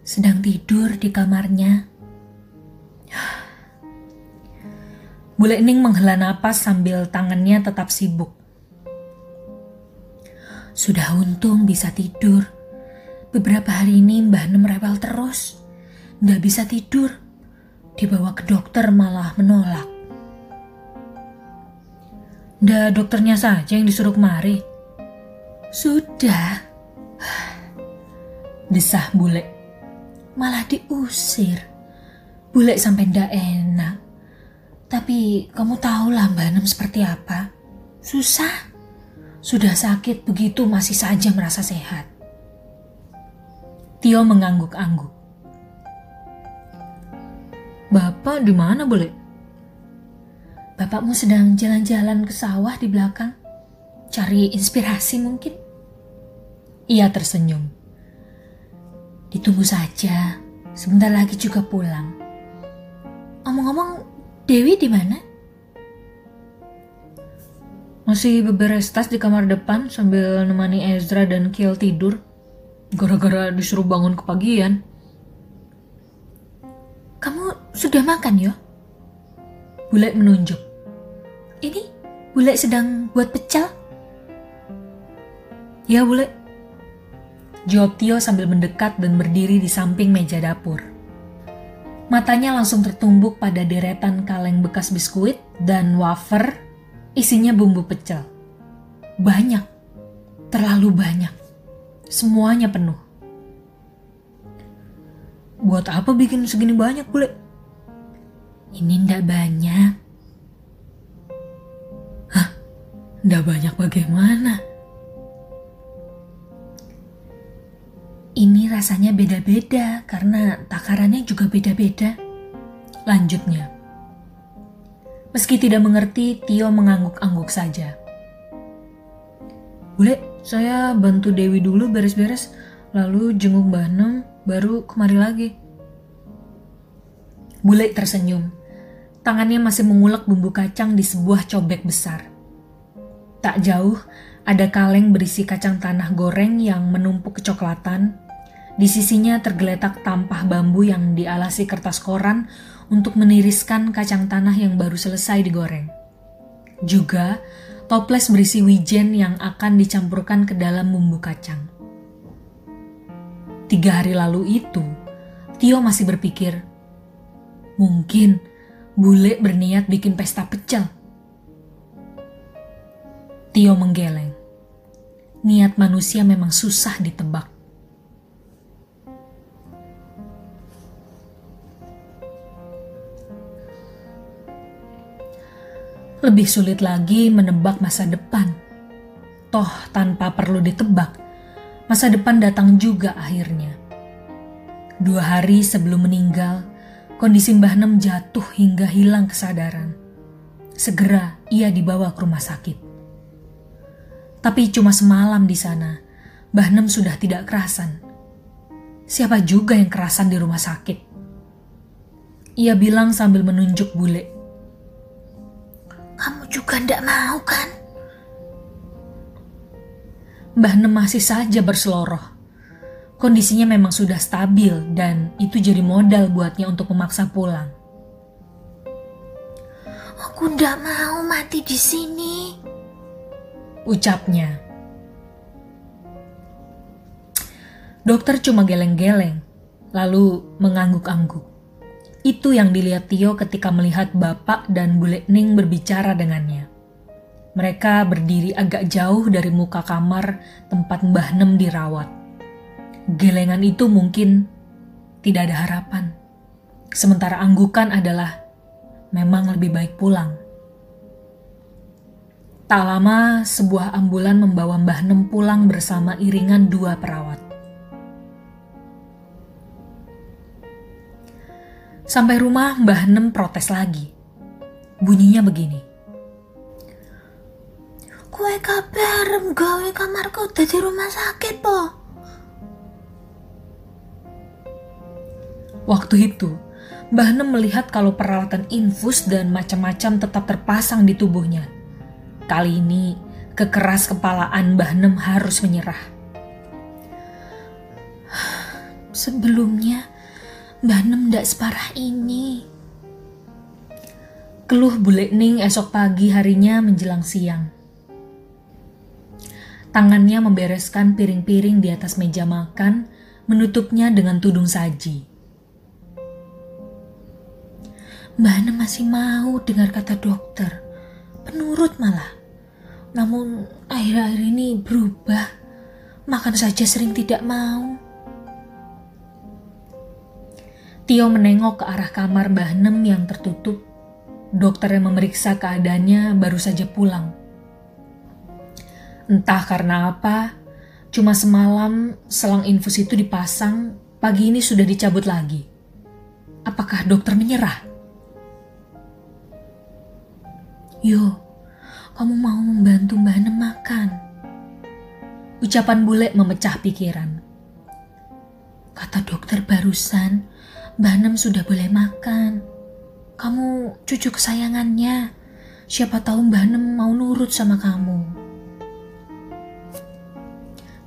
Sedang tidur di kamarnya. Bule Ening menghela napas sambil tangannya tetap sibuk. Sudah untung bisa tidur. Beberapa hari ini Mbah Nem rewel terus. Nggak bisa tidur. Dibawa ke dokter malah menolak. Nggak dokternya saja yang disuruh kemari. Sudah. Desah bule. Malah diusir. Bule sampai ndak enak. Tapi kamu tahulah Mbak Nem seperti apa. Susah. Sudah sakit begitu masih saja merasa sehat. Tio mengangguk-angguk. Bapak di mana boleh? Bapakmu sedang jalan-jalan ke sawah di belakang. Cari inspirasi mungkin. Ia tersenyum. Ditunggu saja. Sebentar lagi juga pulang. Omong-omong, Dewi di mana? Masih beberes tas di kamar depan sambil nemani Ezra dan Kiel tidur. Gara-gara disuruh bangun kepagian. Kamu sudah makan ya? Bule menunjuk. Ini Bule sedang buat pecel? Ya Bule. Jawab Tio sambil mendekat dan berdiri di samping meja dapur. Matanya langsung tertumbuk pada deretan kaleng bekas biskuit dan wafer isinya bumbu pecel. Banyak, terlalu banyak. Semuanya penuh. Buat apa bikin segini banyak, Bule? Ini ndak banyak. Hah? Ndak banyak bagaimana? Rasanya beda-beda karena takarannya juga beda-beda. Lanjutnya. Meski tidak mengerti, Tio mengangguk-angguk saja. Bule, saya bantu Dewi dulu beres-beres, lalu jenguk Nem, baru kemari lagi. Bule tersenyum. Tangannya masih mengulek bumbu kacang di sebuah cobek besar. Tak jauh, ada kaleng berisi kacang tanah goreng yang menumpuk kecoklatan di sisinya tergeletak tampah bambu yang dialasi kertas koran untuk meniriskan kacang tanah yang baru selesai digoreng. Juga toples berisi wijen yang akan dicampurkan ke dalam bumbu kacang. Tiga hari lalu itu, Tio masih berpikir, mungkin bule berniat bikin pesta pecel. Tio menggeleng. Niat manusia memang susah ditebak. Lebih sulit lagi menebak masa depan. Toh tanpa perlu ditebak, masa depan datang juga akhirnya. Dua hari sebelum meninggal, kondisi Mbah Nem jatuh hingga hilang kesadaran. Segera ia dibawa ke rumah sakit. Tapi cuma semalam di sana, Mbah Nem sudah tidak kerasan. Siapa juga yang kerasan di rumah sakit? Ia bilang sambil menunjuk bule. Juga ndak mau kan? Mbah Nem masih saja berseloroh. Kondisinya memang sudah stabil dan itu jadi modal buatnya untuk memaksa pulang. Aku ndak mau mati di sini. Ucapnya. Dokter cuma geleng-geleng, lalu mengangguk-angguk. Itu yang dilihat Tio ketika melihat Bapak dan Bule Ning berbicara dengannya. Mereka berdiri agak jauh dari muka kamar tempat Mbah Nem dirawat gelengan itu mungkin tidak ada harapan. Sementara anggukan adalah memang lebih baik pulang. Tak lama, sebuah ambulan membawa Mbah Nem pulang bersama iringan dua perawat. Sampai rumah, Mbah Nem protes lagi. Bunyinya begini. Kue kabar gawe kamarku udah di rumah sakit, po. Waktu itu, Mbah Nem melihat kalau peralatan infus dan macam-macam tetap terpasang di tubuhnya. Kali ini, kekeras kepalaan Mbah Nem harus menyerah. Sebelumnya, Mbah Nem tidak separah ini. Keluh Bule Ning esok pagi harinya menjelang siang. Tangannya membereskan piring-piring di atas meja makan, menutupnya dengan tudung saji. Mbak Ana masih mau dengar kata dokter. Penurut malah. Namun akhir-akhir ini berubah. Makan saja sering tidak mau. Tio menengok ke arah kamar Mbah Nem yang tertutup. Dokter yang memeriksa keadaannya baru saja pulang. Entah karena apa, cuma semalam selang infus itu dipasang, pagi ini sudah dicabut lagi. Apakah dokter menyerah? Yo, kamu mau membantu Mbak Nem makan? Ucapan bule memecah pikiran. Kata dokter barusan, Mbak Nem sudah boleh makan. Kamu cucu kesayangannya. Siapa tahu Mbak Nem mau nurut sama kamu.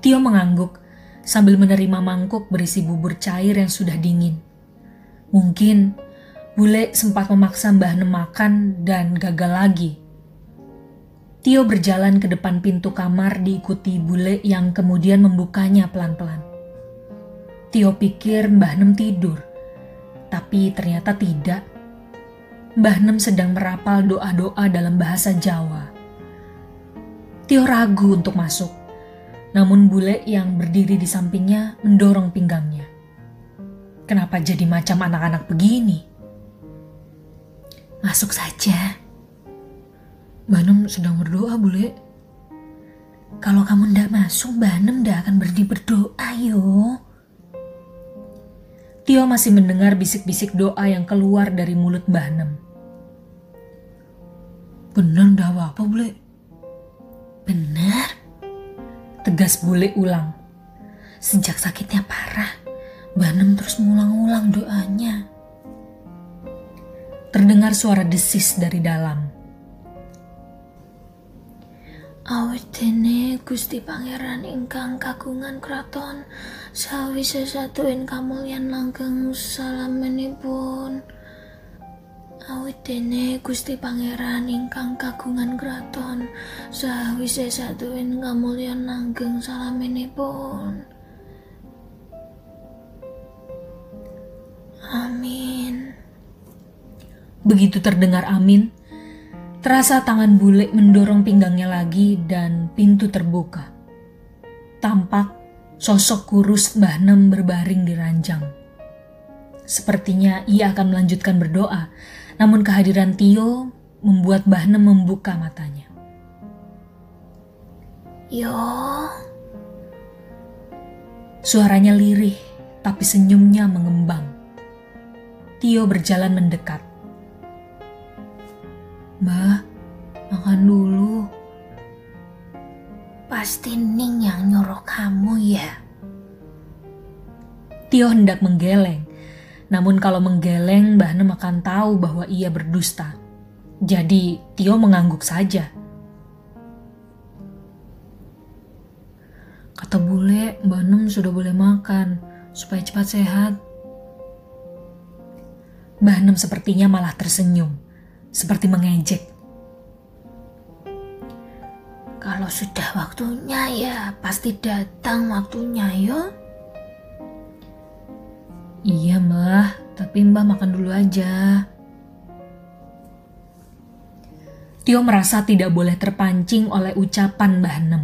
Tio mengangguk sambil menerima mangkuk berisi bubur cair yang sudah dingin. Mungkin Bule sempat memaksa Mbah Nem makan dan gagal lagi. Tio berjalan ke depan pintu kamar diikuti bule yang kemudian membukanya pelan-pelan. Tio pikir Mbah Nem tidur, tapi ternyata tidak. Mbah Nem sedang merapal doa-doa dalam bahasa Jawa. Tio ragu untuk masuk, namun bule yang berdiri di sampingnya mendorong pinggangnya. Kenapa jadi macam anak-anak begini? Masuk saja. Banem sedang berdoa, Bule. Kalau kamu ndak masuk, Banem ndak akan berhenti berdoa, yo. Tio masih mendengar bisik-bisik doa yang keluar dari mulut Mbah Nem. Bener ndak apa-apa, Bule? Bener. Tegas Bule ulang. Sejak sakitnya parah, Mbah Nem terus ngulang-ulang doanya. Terdengar suara desis dari dalam. Awit dene Gusti Pangeran ingkang kagungan kraton sawise satuin kamulyan langgeng salamenipun. Awit dene Gusti Pangeran ingkang kagungan kraton sawise satuin kamulyan langgeng salamenipun. Amin. Begitu terdengar amin, terasa tangan bule mendorong pinggangnya lagi dan pintu terbuka. Tampak sosok kurus Mbah Nem berbaring di ranjang. Sepertinya ia akan melanjutkan berdoa, namun kehadiran Tio membuat Mbah Nem membuka matanya. Yo. Suaranya lirih, tapi senyumnya mengembang. Tio berjalan mendekat. Mbah, makan dulu. Pasti Ning yang nyuruh kamu ya. Tio hendak menggeleng, namun kalau menggeleng Mbah Nem akan tahu bahwa ia berdusta. Jadi Tio mengangguk saja. Kata bule, Mbak Nem sudah boleh makan, supaya cepat sehat. Mbah Nem sepertinya malah tersenyum, seperti mengejek. Kalau sudah waktunya ya, pasti datang waktunya ya. Iya mbah, tapi mbah makan dulu aja. Tio merasa tidak boleh terpancing oleh ucapan Mbah Nem.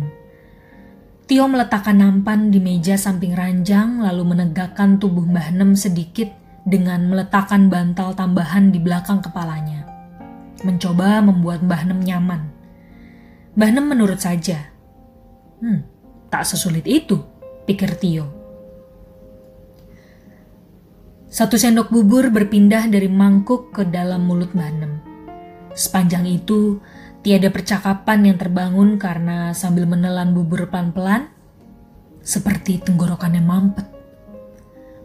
Tio meletakkan nampan di meja samping ranjang lalu menegakkan tubuh Mbah Nem sedikit dengan meletakkan bantal tambahan di belakang kepalanya. Mencoba membuat Mbah Nem nyaman. Mbah Nem menurut saja. Hmm, tak sesulit itu, pikir Tio. Satu sendok bubur berpindah dari mangkuk ke dalam mulut Mbah Nem. Sepanjang itu, tiada percakapan yang terbangun karena sambil menelan bubur pelan-pelan, seperti tenggorokannya mampet.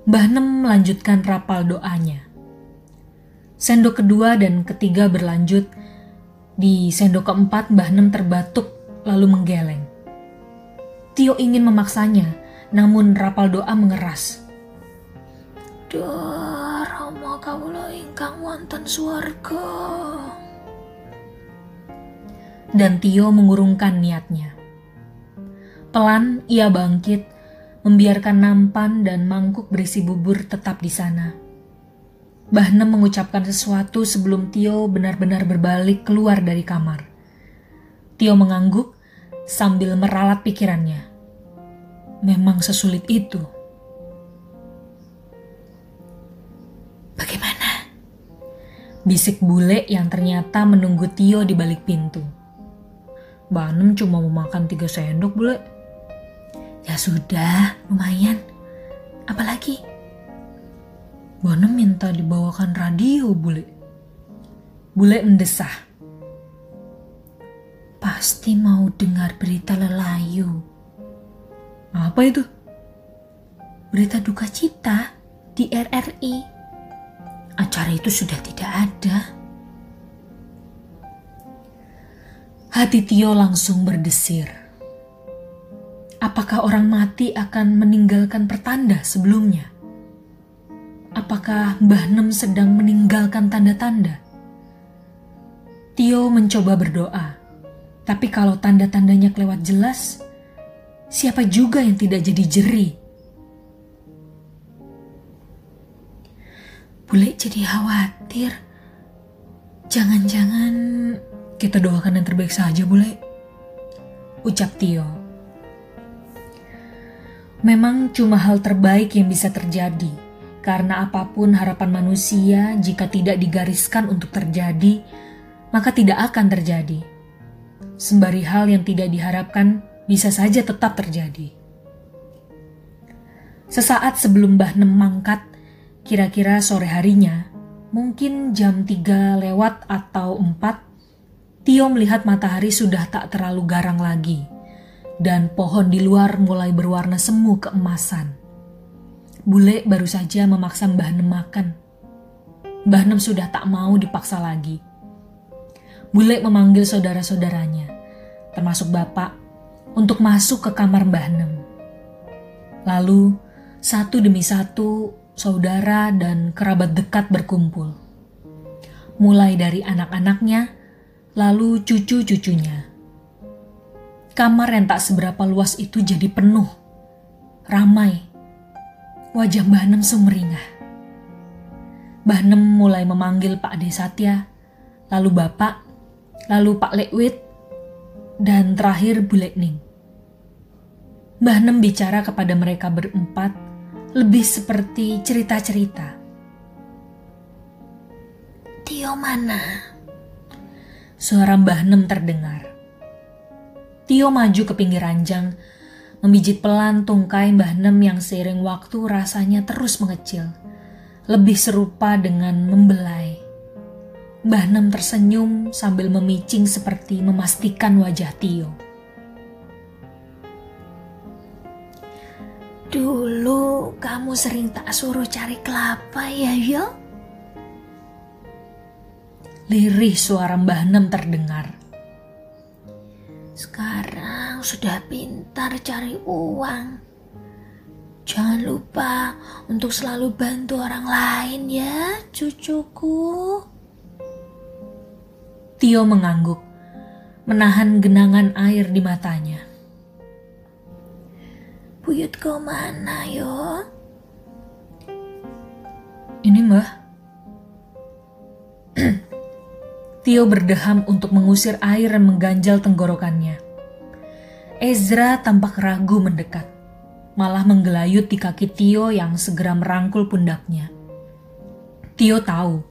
Mbah Nem melanjutkan rapal doanya. Sendok kedua dan ketiga berlanjut. Di sendok keempat Mbah Nem terbatuk lalu menggeleng. Tio ingin memaksanya, namun rapal doa mengeras. Duh, Rama kawula ingkang wonten swarga dan Tio mengurungkan niatnya. Pelan ia bangkit, membiarkan nampan dan mangkuk berisi bubur tetap di sana. Bahnem mengucapkan sesuatu sebelum Tio benar-benar berbalik keluar dari kamar. Tio mengangguk sambil meralat pikirannya. Memang sesulit itu. Bagaimana? Bisik bule yang ternyata menunggu Tio di balik pintu. Banem cuma mau makan tiga sendok bule. Ya sudah, lumayan. Apalagi? Banem minta dibawakan radio bule. Bule mendesah. Pasti mau dengar berita lelayu. Apa itu? Berita duka cita di RRI. Acara itu sudah tidak ada. Hati Tio langsung berdesir. Apakah orang mati akan meninggalkan pertanda sebelumnya? Apakah Mbah Nem sedang meninggalkan tanda-tanda? Tio mencoba berdoa, tapi kalau tanda-tandanya kelewat jelas, siapa juga yang tidak jadi jeri? Bule jadi khawatir. Jangan-jangan kita doakan yang terbaik saja, bule. Ucap Tio. Memang cuma hal terbaik yang bisa terjadi, karena apa pun harapan manusia jika tidak digariskan untuk terjadi, maka tidak akan terjadi. Sembari hal yang tidak diharapkan bisa saja tetap terjadi. Sesaat sebelum Mbah Nem mangkat, kira-kira sore harinya, mungkin jam 3 lewat atau 4, Tio melihat matahari sudah tak terlalu garang lagi, dan pohon di luar mulai berwarna semu keemasan. Bule baru saja memaksa Mbah Nem makan. Mbah Nem sudah tak mau dipaksa lagi. Bule memanggil saudara-saudaranya, termasuk bapak, untuk masuk ke kamar Mbah Nem. Lalu, satu demi satu, saudara dan kerabat dekat berkumpul. Mulai dari anak-anaknya, lalu cucu-cucunya. Kamar yang tak seberapa luas itu jadi penuh, ramai. Wajah Mbah Nem sumringah. Mbah Nem mulai memanggil Pak Desatya, lalu Bapak, lalu Pak Lekwit, dan terakhir Bu Lekning. Mbah Nem bicara kepada mereka berempat lebih seperti cerita-cerita. Tio mana? Suara Mbah Nem terdengar. Tio maju ke pinggir ranjang, memijit pelan tungkai Mbah Nem yang seiring waktu rasanya terus mengecil, lebih serupa dengan membelai. Mbah Nem tersenyum sambil memicing seperti memastikan wajah Tio. Dulu kamu sering tak suruh cari kelapa ya, yo? Lirih suara Mbah Nem terdengar. Sekarang sudah pintar cari uang. Jangan lupa untuk selalu bantu orang lain ya, cucuku. Tio mengangguk, menahan genangan air di matanya. Buyut kau mana yo? Ini mbah. Tio berdeham untuk mengusir air yang mengganjal tenggorokannya. Ezra tampak ragu mendekat, malah menggelayut di kaki Tio yang segera merangkul pundaknya. Tio tahu,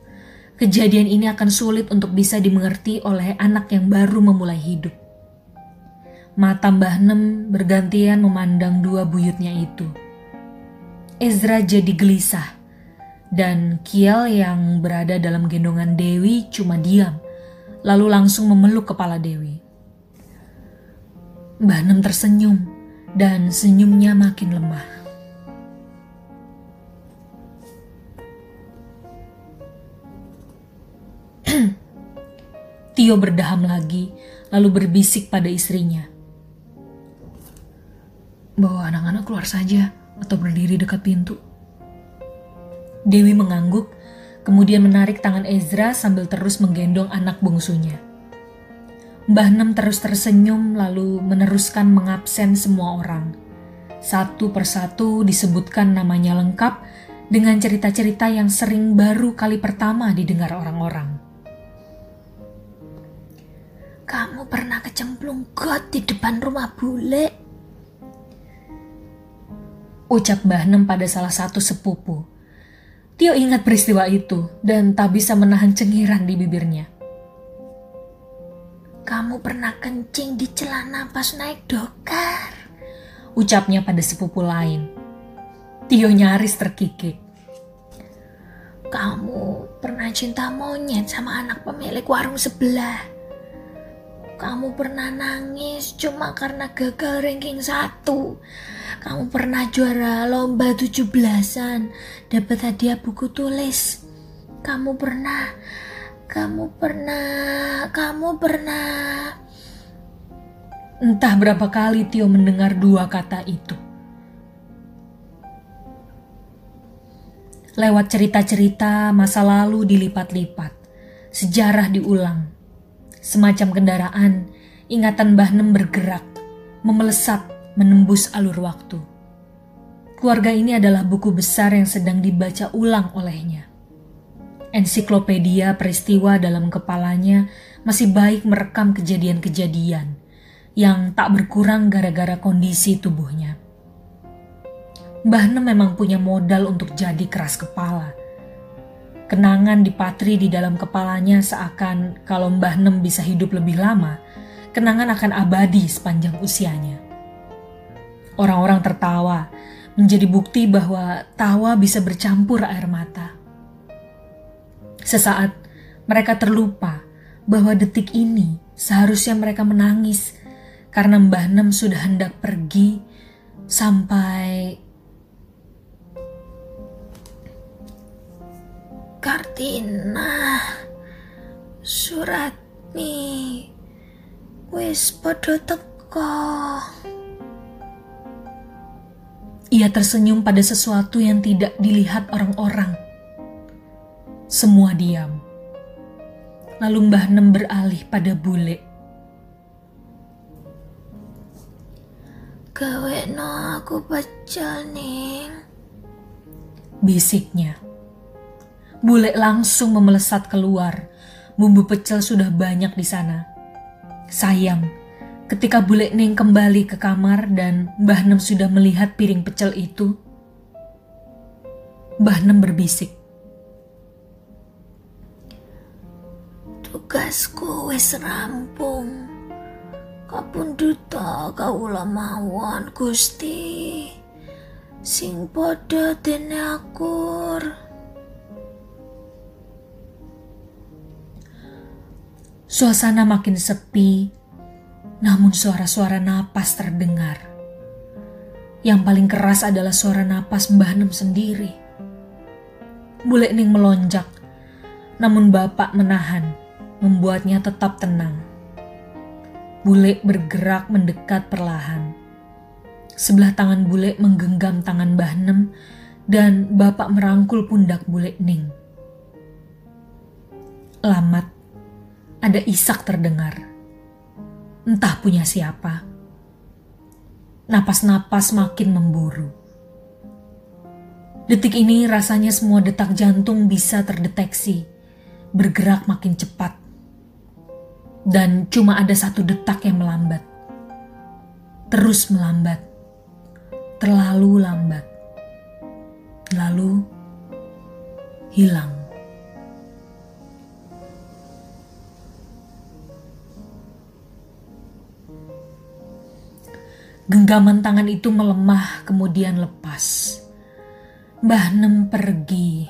kejadian ini akan sulit untuk bisa dimengerti oleh anak yang baru memulai hidup. Mata Mbah Nem bergantian memandang dua buyutnya itu. Ezra jadi gelisah, dan Kiel yang berada dalam gendongan Dewi cuma diam lalu langsung memeluk kepala Dewi. Mbah Nem tersenyum dan senyumnya makin lemah. Tio berdaham lagi, lalu berbisik pada istrinya. Bawa anak-anak keluar saja atau berdiri dekat pintu. Dewi mengangguk kemudian menarik tangan Ezra sambil terus menggendong anak bungsunya. Mbah Nem terus tersenyum lalu meneruskan mengabsen semua orang. Satu persatu disebutkan namanya lengkap dengan cerita-cerita yang sering baru kali pertama didengar orang-orang. Kamu pernah kecemplung got di depan rumah bule? Ucap Mbah Nem pada salah satu sepupu Tio ingat peristiwa itu dan tak bisa menahan cengiran di bibirnya. Kamu pernah kencing di celana pas naik dokar? Ucapnya pada sepupu lain. Tio nyaris terkikik. Kamu pernah cinta monyet sama anak pemilik warung sebelah? Kamu pernah nangis cuma karena gagal ranking satu kamu pernah juara lomba tujuh belasan, dapat hadiah buku tulis. Kamu pernah, kamu pernah, kamu pernah. Entah berapa kali Tio mendengar dua kata itu. Lewat cerita-cerita masa lalu dilipat-lipat, sejarah diulang. Semacam kendaraan, ingatan Mbah Nem bergerak, memelesat menembus alur waktu. Keluarga ini adalah buku besar yang sedang dibaca ulang olehnya. Ensiklopedia peristiwa dalam kepalanya masih baik merekam kejadian-kejadian yang tak berkurang gara-gara kondisi tubuhnya. Mbah Nem memang punya modal untuk jadi keras kepala. Kenangan dipatri di dalam kepalanya seakan kalau Mbah Nem bisa hidup lebih lama, kenangan akan abadi sepanjang usianya. Orang-orang tertawa, menjadi bukti bahwa tawa bisa bercampur air mata. Sesaat mereka terlupa bahwa detik ini seharusnya mereka menangis karena Mbah Nem sudah hendak pergi sampai Kartina surat nih wis podo teko. Ia tersenyum pada sesuatu yang tidak dilihat orang-orang. Semua diam. Lalu Mbah Nem beralih pada bule. Gawe no aku pecel nih. Bisiknya. Bule langsung memelesat keluar. Bumbu pecel sudah banyak di sana. Sayang, Ketika bule Neng kembali ke kamar dan Mbah Nem sudah melihat piring pecel itu, Mbah Nem berbisik. Tugasku wis rampung. Kapunduta kawula mawon Gusti. Sing padha dene akur. Suasana makin sepi, namun suara-suara napas terdengar. Yang paling keras adalah suara napas Mbah Nem sendiri. Bule Ning melonjak, namun bapak menahan, membuatnya tetap tenang. Bule bergerak mendekat perlahan. Sebelah tangan bule menggenggam tangan Mbah Nem dan bapak merangkul pundak bule Ning. Lamat ada isak terdengar. Entah punya siapa. Napas-napas makin memburu. Detik ini rasanya semua detak jantung bisa terdeteksi, bergerak makin cepat. Dan cuma ada satu detak yang melambat. Terus melambat. Terlalu lambat. Lalu hilang. Genggaman tangan itu melemah kemudian lepas. Mbah Nem pergi.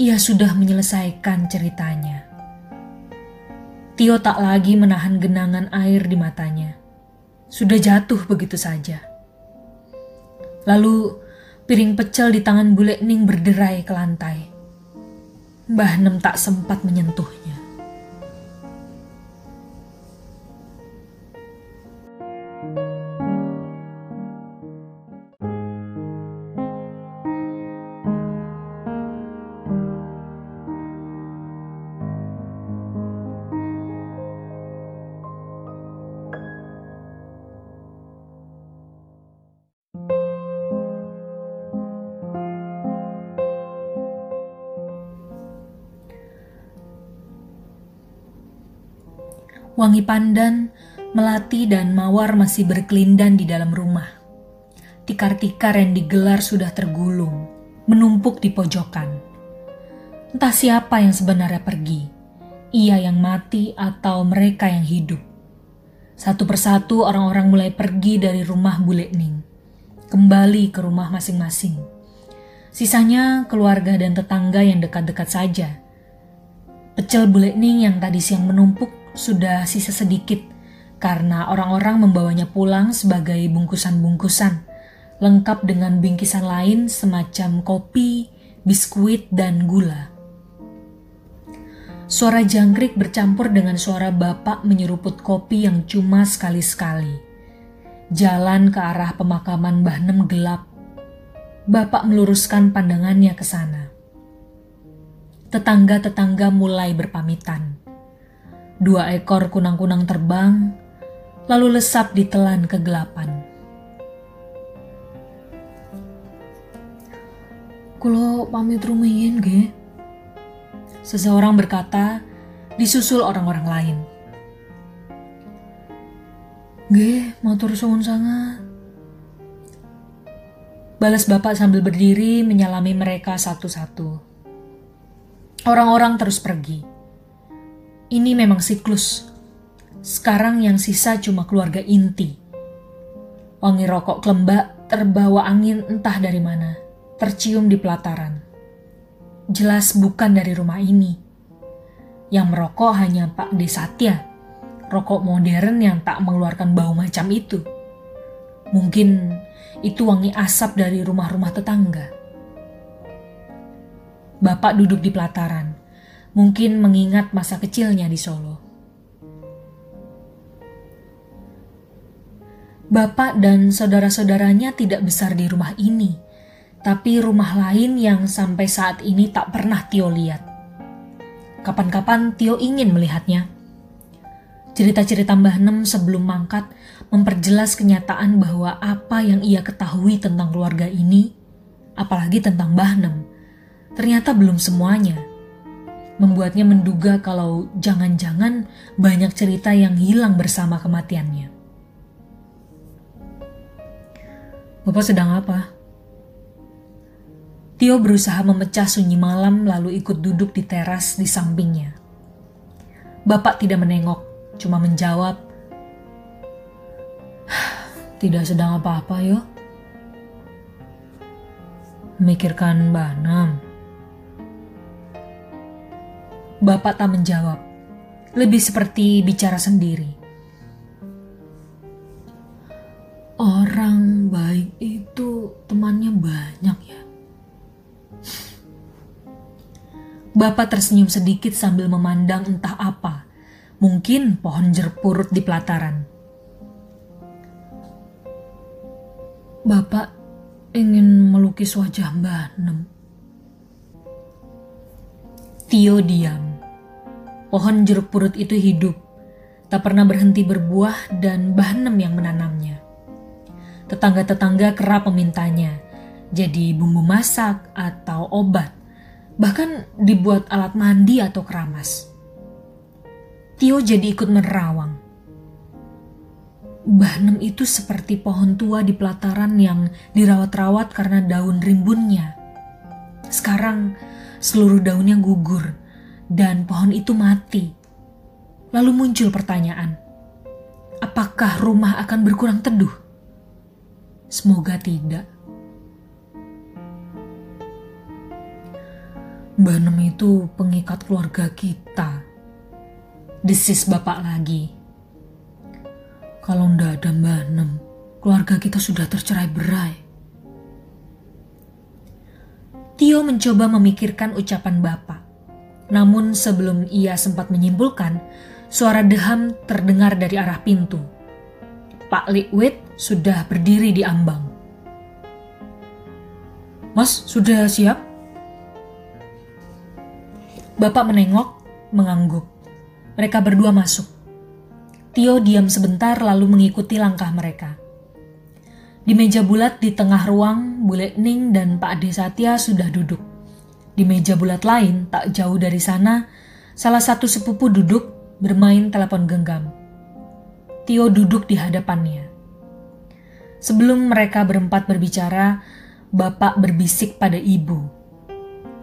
Ia sudah menyelesaikan ceritanya. Tio tak lagi menahan genangan air di matanya. Sudah jatuh begitu saja. Lalu piring pecel di tangan bule Ning berderai ke lantai. Mbah Nem tak sempat menyentuhnya. Wangi pandan, melati, dan mawar masih berkelindan di dalam rumah. Tikar-tikar yang digelar sudah tergulung, menumpuk di pojokan. Entah siapa yang sebenarnya pergi, ia yang mati atau mereka yang hidup. Satu persatu orang-orang mulai pergi dari rumah Bule Ning, kembali ke rumah masing-masing. Sisanya keluarga dan tetangga yang dekat-dekat saja. Pecel Bule Ning yang tadi siang menumpuk sudah sisa sedikit karena orang-orang membawanya pulang sebagai bungkusan-bungkusan, lengkap dengan bingkisan lain semacam kopi, biskuit, dan gula. Suara jangkrik bercampur dengan suara bapak menyeruput kopi yang cuma sekali-sekali. Jalan ke arah pemakaman Mbah Nem gelap. Bapak meluruskan pandangannya ke sana. Tetangga-tetangga mulai berpamitan. Dua ekor kunang-kunang terbang, lalu lesap di telan kegelapan. Kulo pamit rumiyin ge. Seseorang berkata, disusul orang-orang lain. Ge, motor suwun sangat. Balas bapak sambil berdiri menyalami mereka satu-satu. Orang-orang terus pergi. Ini memang siklus. Sekarang yang sisa cuma keluarga inti. Wangi rokok kelembak terbawa angin entah dari mana, tercium di pelataran. Jelas bukan dari rumah ini. Yang merokok hanya Pak Desatya, rokok modern yang tak mengeluarkan bau macam itu. Mungkin itu wangi asap dari rumah-rumah tetangga. Bapak duduk di pelataran, mungkin mengingat masa kecilnya di Solo. Bapak dan saudara-saudaranya tidak besar di rumah ini, tapi rumah lain yang sampai saat ini tak pernah Tio lihat. Kapan-kapan Tio ingin melihatnya. Cerita-cerita Mbah Nem sebelum mangkat memperjelas kenyataan bahwa apa yang ia ketahui tentang keluarga ini, apalagi tentang Mbah Nem, ternyata belum semuanya membuatnya menduga kalau jangan-jangan banyak cerita yang hilang bersama kematiannya. Bapak sedang apa? Tio berusaha memecah sunyi malam lalu ikut duduk di teras di sampingnya. Bapak tidak menengok, cuma menjawab, tidak sedang apa-apa yo. Memikirkan Nam. Bapak tak menjawab. Lebih seperti bicara sendiri. Orang baik itu temannya banyak ya. Bapak tersenyum sedikit sambil memandang entah apa. Mungkin pohon jeruk purut di pelataran. Bapak ingin melukis wajah Mbak Nem. Tio diam. Pohon jeruk purut itu hidup, tak pernah berhenti berbuah dan Mbah Nem yang menanamnya. Tetangga-tetangga kerap memintanya, jadi bumbu masak atau obat, bahkan dibuat alat mandi atau keramas. Tio jadi ikut menerawang. Mbah Nem itu seperti pohon tua di pelataran yang dirawat-rawat karena daun rimbunnya. Sekarang seluruh daunnya gugur dan pohon itu mati. Lalu muncul pertanyaan, apakah rumah akan berkurang teduh? Semoga tidak. Mbak Nem itu pengikat keluarga kita. Desis bapak lagi. Kalau ndak ada Mbak Nem, keluarga kita sudah tercerai berai. Tio mencoba memikirkan ucapan bapak. Namun sebelum ia sempat menyimpulkan, suara deham terdengar dari arah pintu. Pak Liquid sudah berdiri di ambang. Mas, sudah siap? Bapak menengok, mengangguk. Mereka berdua masuk. Tio diam sebentar lalu mengikuti langkah mereka. Di meja bulat di tengah ruang, Bule Ning dan Pak Ade Satya sudah duduk. Di meja bulat lain, tak jauh dari sana, salah satu sepupu duduk bermain telepon genggam. Tio duduk di hadapannya. Sebelum mereka berempat berbicara, bapak berbisik pada ibu.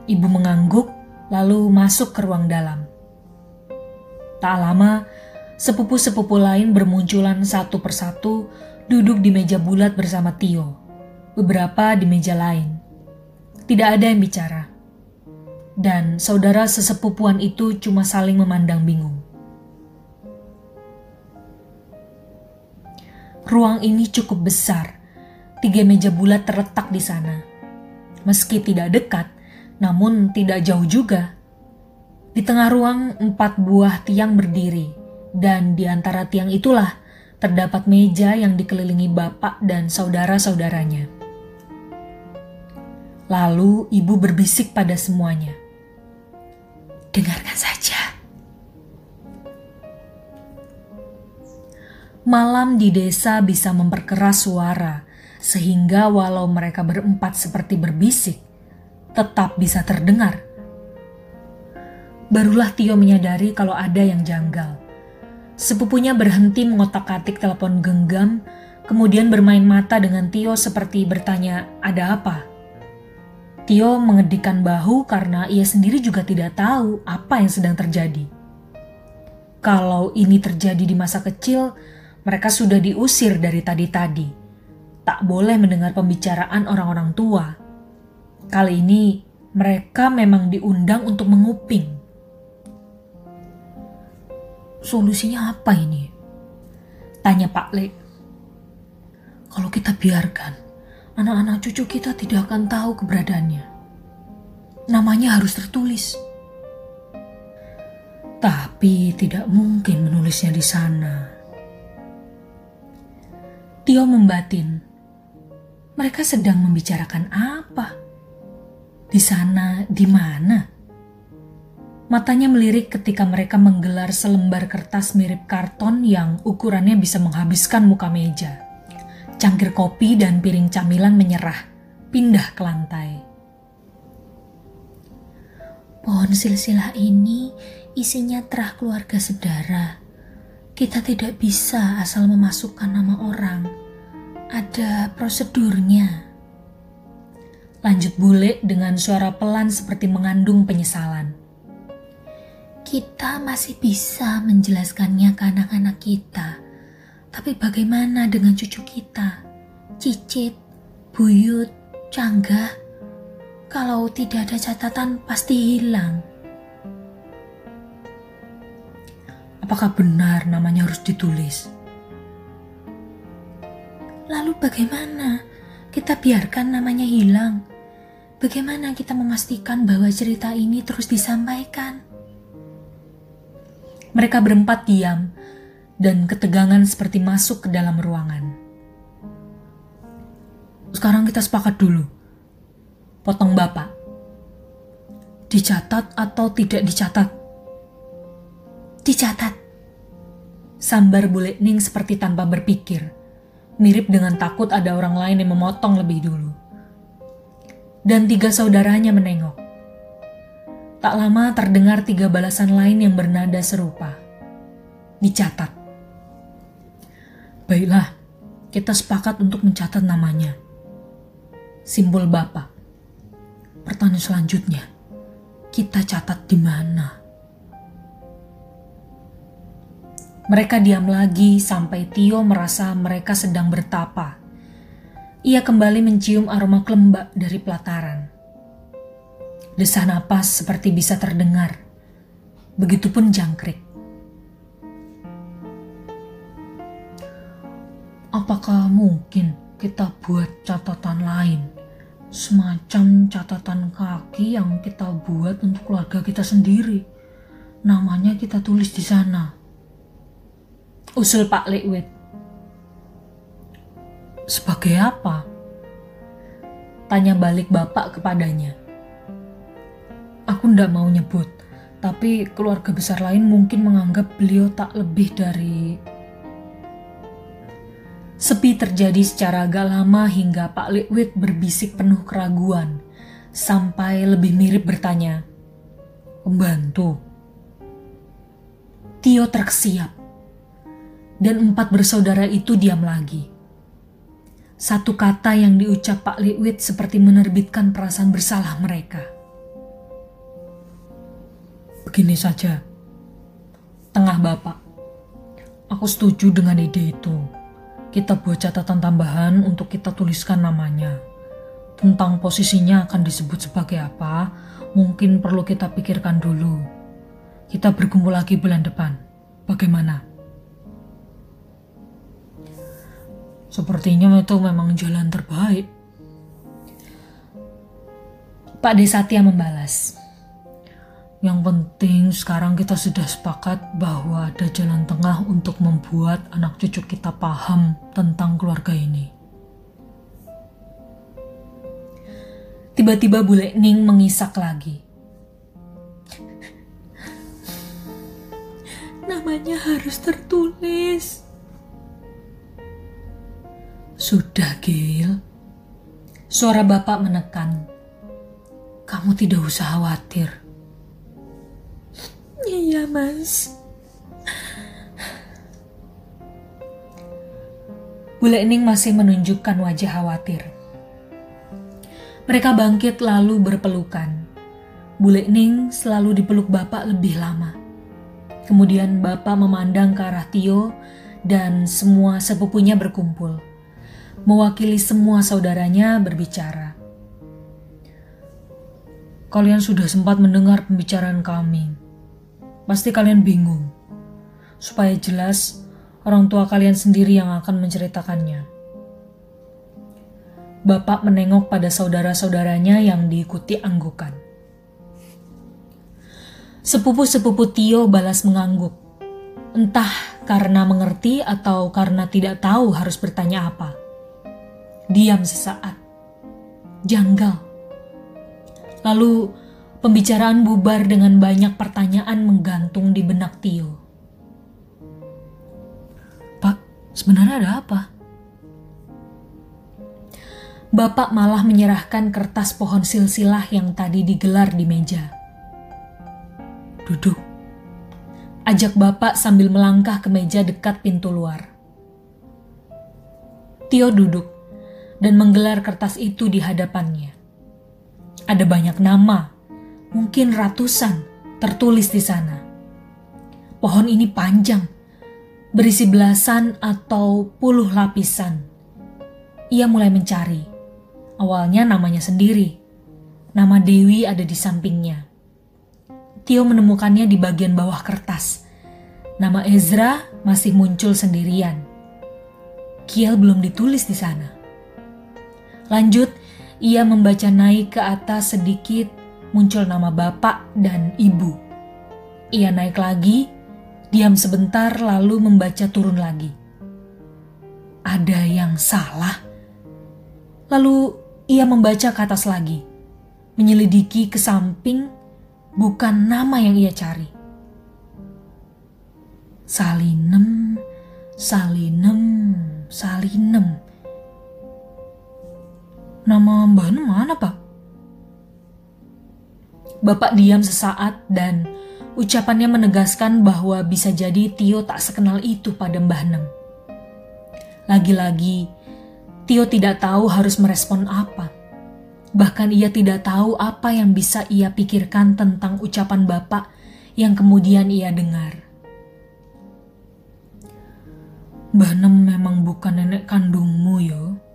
Ibu mengangguk, lalu masuk ke ruang dalam. Tak lama, sepupu-sepupu lain bermunculan satu persatu duduk di meja bulat bersama Tio. Beberapa di meja lain. Tidak ada yang bicara dan saudara sesepupuan itu cuma saling memandang bingung. Ruang ini cukup besar. Tiga meja bulat terletak di sana. Meski tidak dekat, namun tidak jauh juga. Di tengah ruang empat buah tiang berdiri, dan di antara tiang itulah terdapat meja yang dikelilingi bapak dan saudara-saudaranya. Lalu ibu berbisik pada semuanya. Dengarkan saja. Malam di desa bisa memperkeras suara, sehingga walau mereka berempat seperti berbisik, tetap bisa terdengar. Barulah Tio menyadari kalau ada yang janggal. Sepupunya berhenti mengotak-atik telepon genggam, kemudian bermain mata dengan Tio seperti bertanya, "Ada apa?" Tio mengedikan bahu karena ia sendiri juga tidak tahu apa yang sedang terjadi. Kalau ini terjadi di masa kecil, mereka sudah diusir dari tadi-tadi. Tak boleh mendengar pembicaraan orang-orang tua. Kali ini mereka memang diundang untuk menguping. Solusinya apa ini? Tanya Pak Le. Kalau kita biarkan, anak-anak cucu kita tidak akan tahu keberadaannya. Namanya harus tertulis. Tapi tidak mungkin menulisnya di sana. Tio membatin. Mereka sedang membicarakan apa? Di sana, di mana? Matanya melirik ketika mereka menggelar selembar kertas mirip karton yang ukurannya bisa menghabiskan muka meja. Cangkir kopi dan piring camilan menyerah, pindah ke lantai. Pohon silsilah ini isinya terah keluarga sedara. Kita tidak bisa asal memasukkan nama orang. Ada prosedurnya. Lanjut bule dengan suara pelan seperti mengandung penyesalan. Kita masih bisa menjelaskannya ke anak-anak kita Tapi bagaimana dengan cucu kita? Cicit, Buyut, Cangga? Kalau tidak ada catatan pasti hilang. Apakah benar namanya harus ditulis? Lalu bagaimana? Kita biarkan namanya hilang. Bagaimana kita memastikan bahwa cerita ini terus disampaikan? Mereka berempat diam dan ketegangan seperti masuk ke dalam ruangan. Sekarang kita sepakat dulu. Potong bapak. Dicatat atau tidak dicatat? Dicatat. Sambar bule Ning seperti tanpa berpikir. Mirip dengan takut ada orang lain yang memotong lebih dulu. Dan tiga saudaranya menengok. Tak lama terdengar tiga balasan lain yang bernada serupa. Dicatat. Baiklah, kita sepakat untuk mencatat namanya. Simbol Bapak. Pertanyaan selanjutnya, kita catat di mana? Mereka diam lagi sampai Tio merasa mereka sedang bertapa. Ia kembali mencium aroma kelembak dari pelataran. Desah napas seperti bisa terdengar. Begitupun jangkrik. Apakah mungkin kita buat catatan lain? Semacam catatan kaki yang kita buat untuk keluarga kita sendiri. Namanya kita tulis di sana Usul Pak Likwit. Sebagai apa? Tanya balik bapak kepadanya. Aku ndak mau nyebut, tapi keluarga besar lain mungkin menganggap beliau tak lebih dari... Sepi terjadi secara agak lama hingga Pak Likwit berbisik penuh keraguan, sampai lebih mirip bertanya, Pembantu. Tio terkesiap dan empat bersaudara itu diam lagi. Satu kata yang diucap Pak Liwit seperti menerbitkan perasaan bersalah mereka. Begini saja, tengah Bapak, aku setuju dengan ide itu. Kita buat catatan tambahan untuk kita tuliskan namanya. Tentang posisinya akan disebut sebagai apa, mungkin perlu kita pikirkan dulu. Kita berkumpul lagi bulan depan. Bagaimana? Sepertinya itu memang jalan terbaik. Pak Desatya membalas. Yang penting sekarang kita sudah sepakat bahwa ada jalan tengah untuk membuat anak cucu kita paham tentang keluarga ini. Tiba-tiba Bule Ning mengisak lagi. Namanya harus tertulis. Sudah, Gil. Suara bapak menekan. Kamu tidak usah khawatir. Iya, Mas. Bule Ening masih menunjukkan wajah khawatir. Mereka bangkit lalu berpelukan. Bule Ening selalu dipeluk bapak lebih lama. Kemudian bapak memandang ke arah Tio dan semua sepupunya berkumpul mewakili semua saudaranya berbicara. Kalian sudah sempat mendengar pembicaraan kami. Pasti kalian bingung. Supaya jelas, orang tua kalian sendiri yang akan menceritakannya. Bapak menengok pada saudara-saudaranya yang diikuti anggukan. Sepupu-sepupu Tio balas mengangguk. Entah karena mengerti atau karena tidak tahu harus bertanya apa. Diam sesaat. Janggal. Lalu pembicaraan bubar dengan banyak pertanyaan menggantung di benak Tio. Pak, sebenarnya ada apa? Bapak malah menyerahkan kertas pohon silsilah yang tadi digelar di meja. Duduk. Ajak bapak sambil melangkah ke meja dekat pintu luar. Tio duduk dan menggelar kertas itu di hadapannya. Ada banyak nama, mungkin ratusan, tertulis di sana. Pohon ini panjang, berisi belasan atau puluh lapisan. Ia mulai mencari. Awalnya namanya sendiri. Nama Dewi ada di sampingnya. Tio menemukannya di bagian bawah kertas. Nama Ezra masih muncul sendirian. Kiel belum ditulis di sana. Lanjut, ia membaca naik ke atas sedikit, muncul nama bapak dan ibu. Ia naik lagi, diam sebentar lalu membaca turun lagi. Ada yang salah. Lalu ia membaca ke atas lagi, menyelidiki ke samping, bukan nama yang ia cari. Salinem, Salinem, Salinem. Nama Mbak mana, Pak? Bapak diam sesaat dan ucapannya menegaskan bahwa bisa jadi Tio tak sekenal itu pada Mbah Nem. Lagi-lagi, Tio tidak tahu harus merespon apa. Bahkan ia tidak tahu apa yang bisa ia pikirkan tentang ucapan Bapak yang kemudian ia dengar. Mbah Nem memang bukan nenek kandungmu, yo.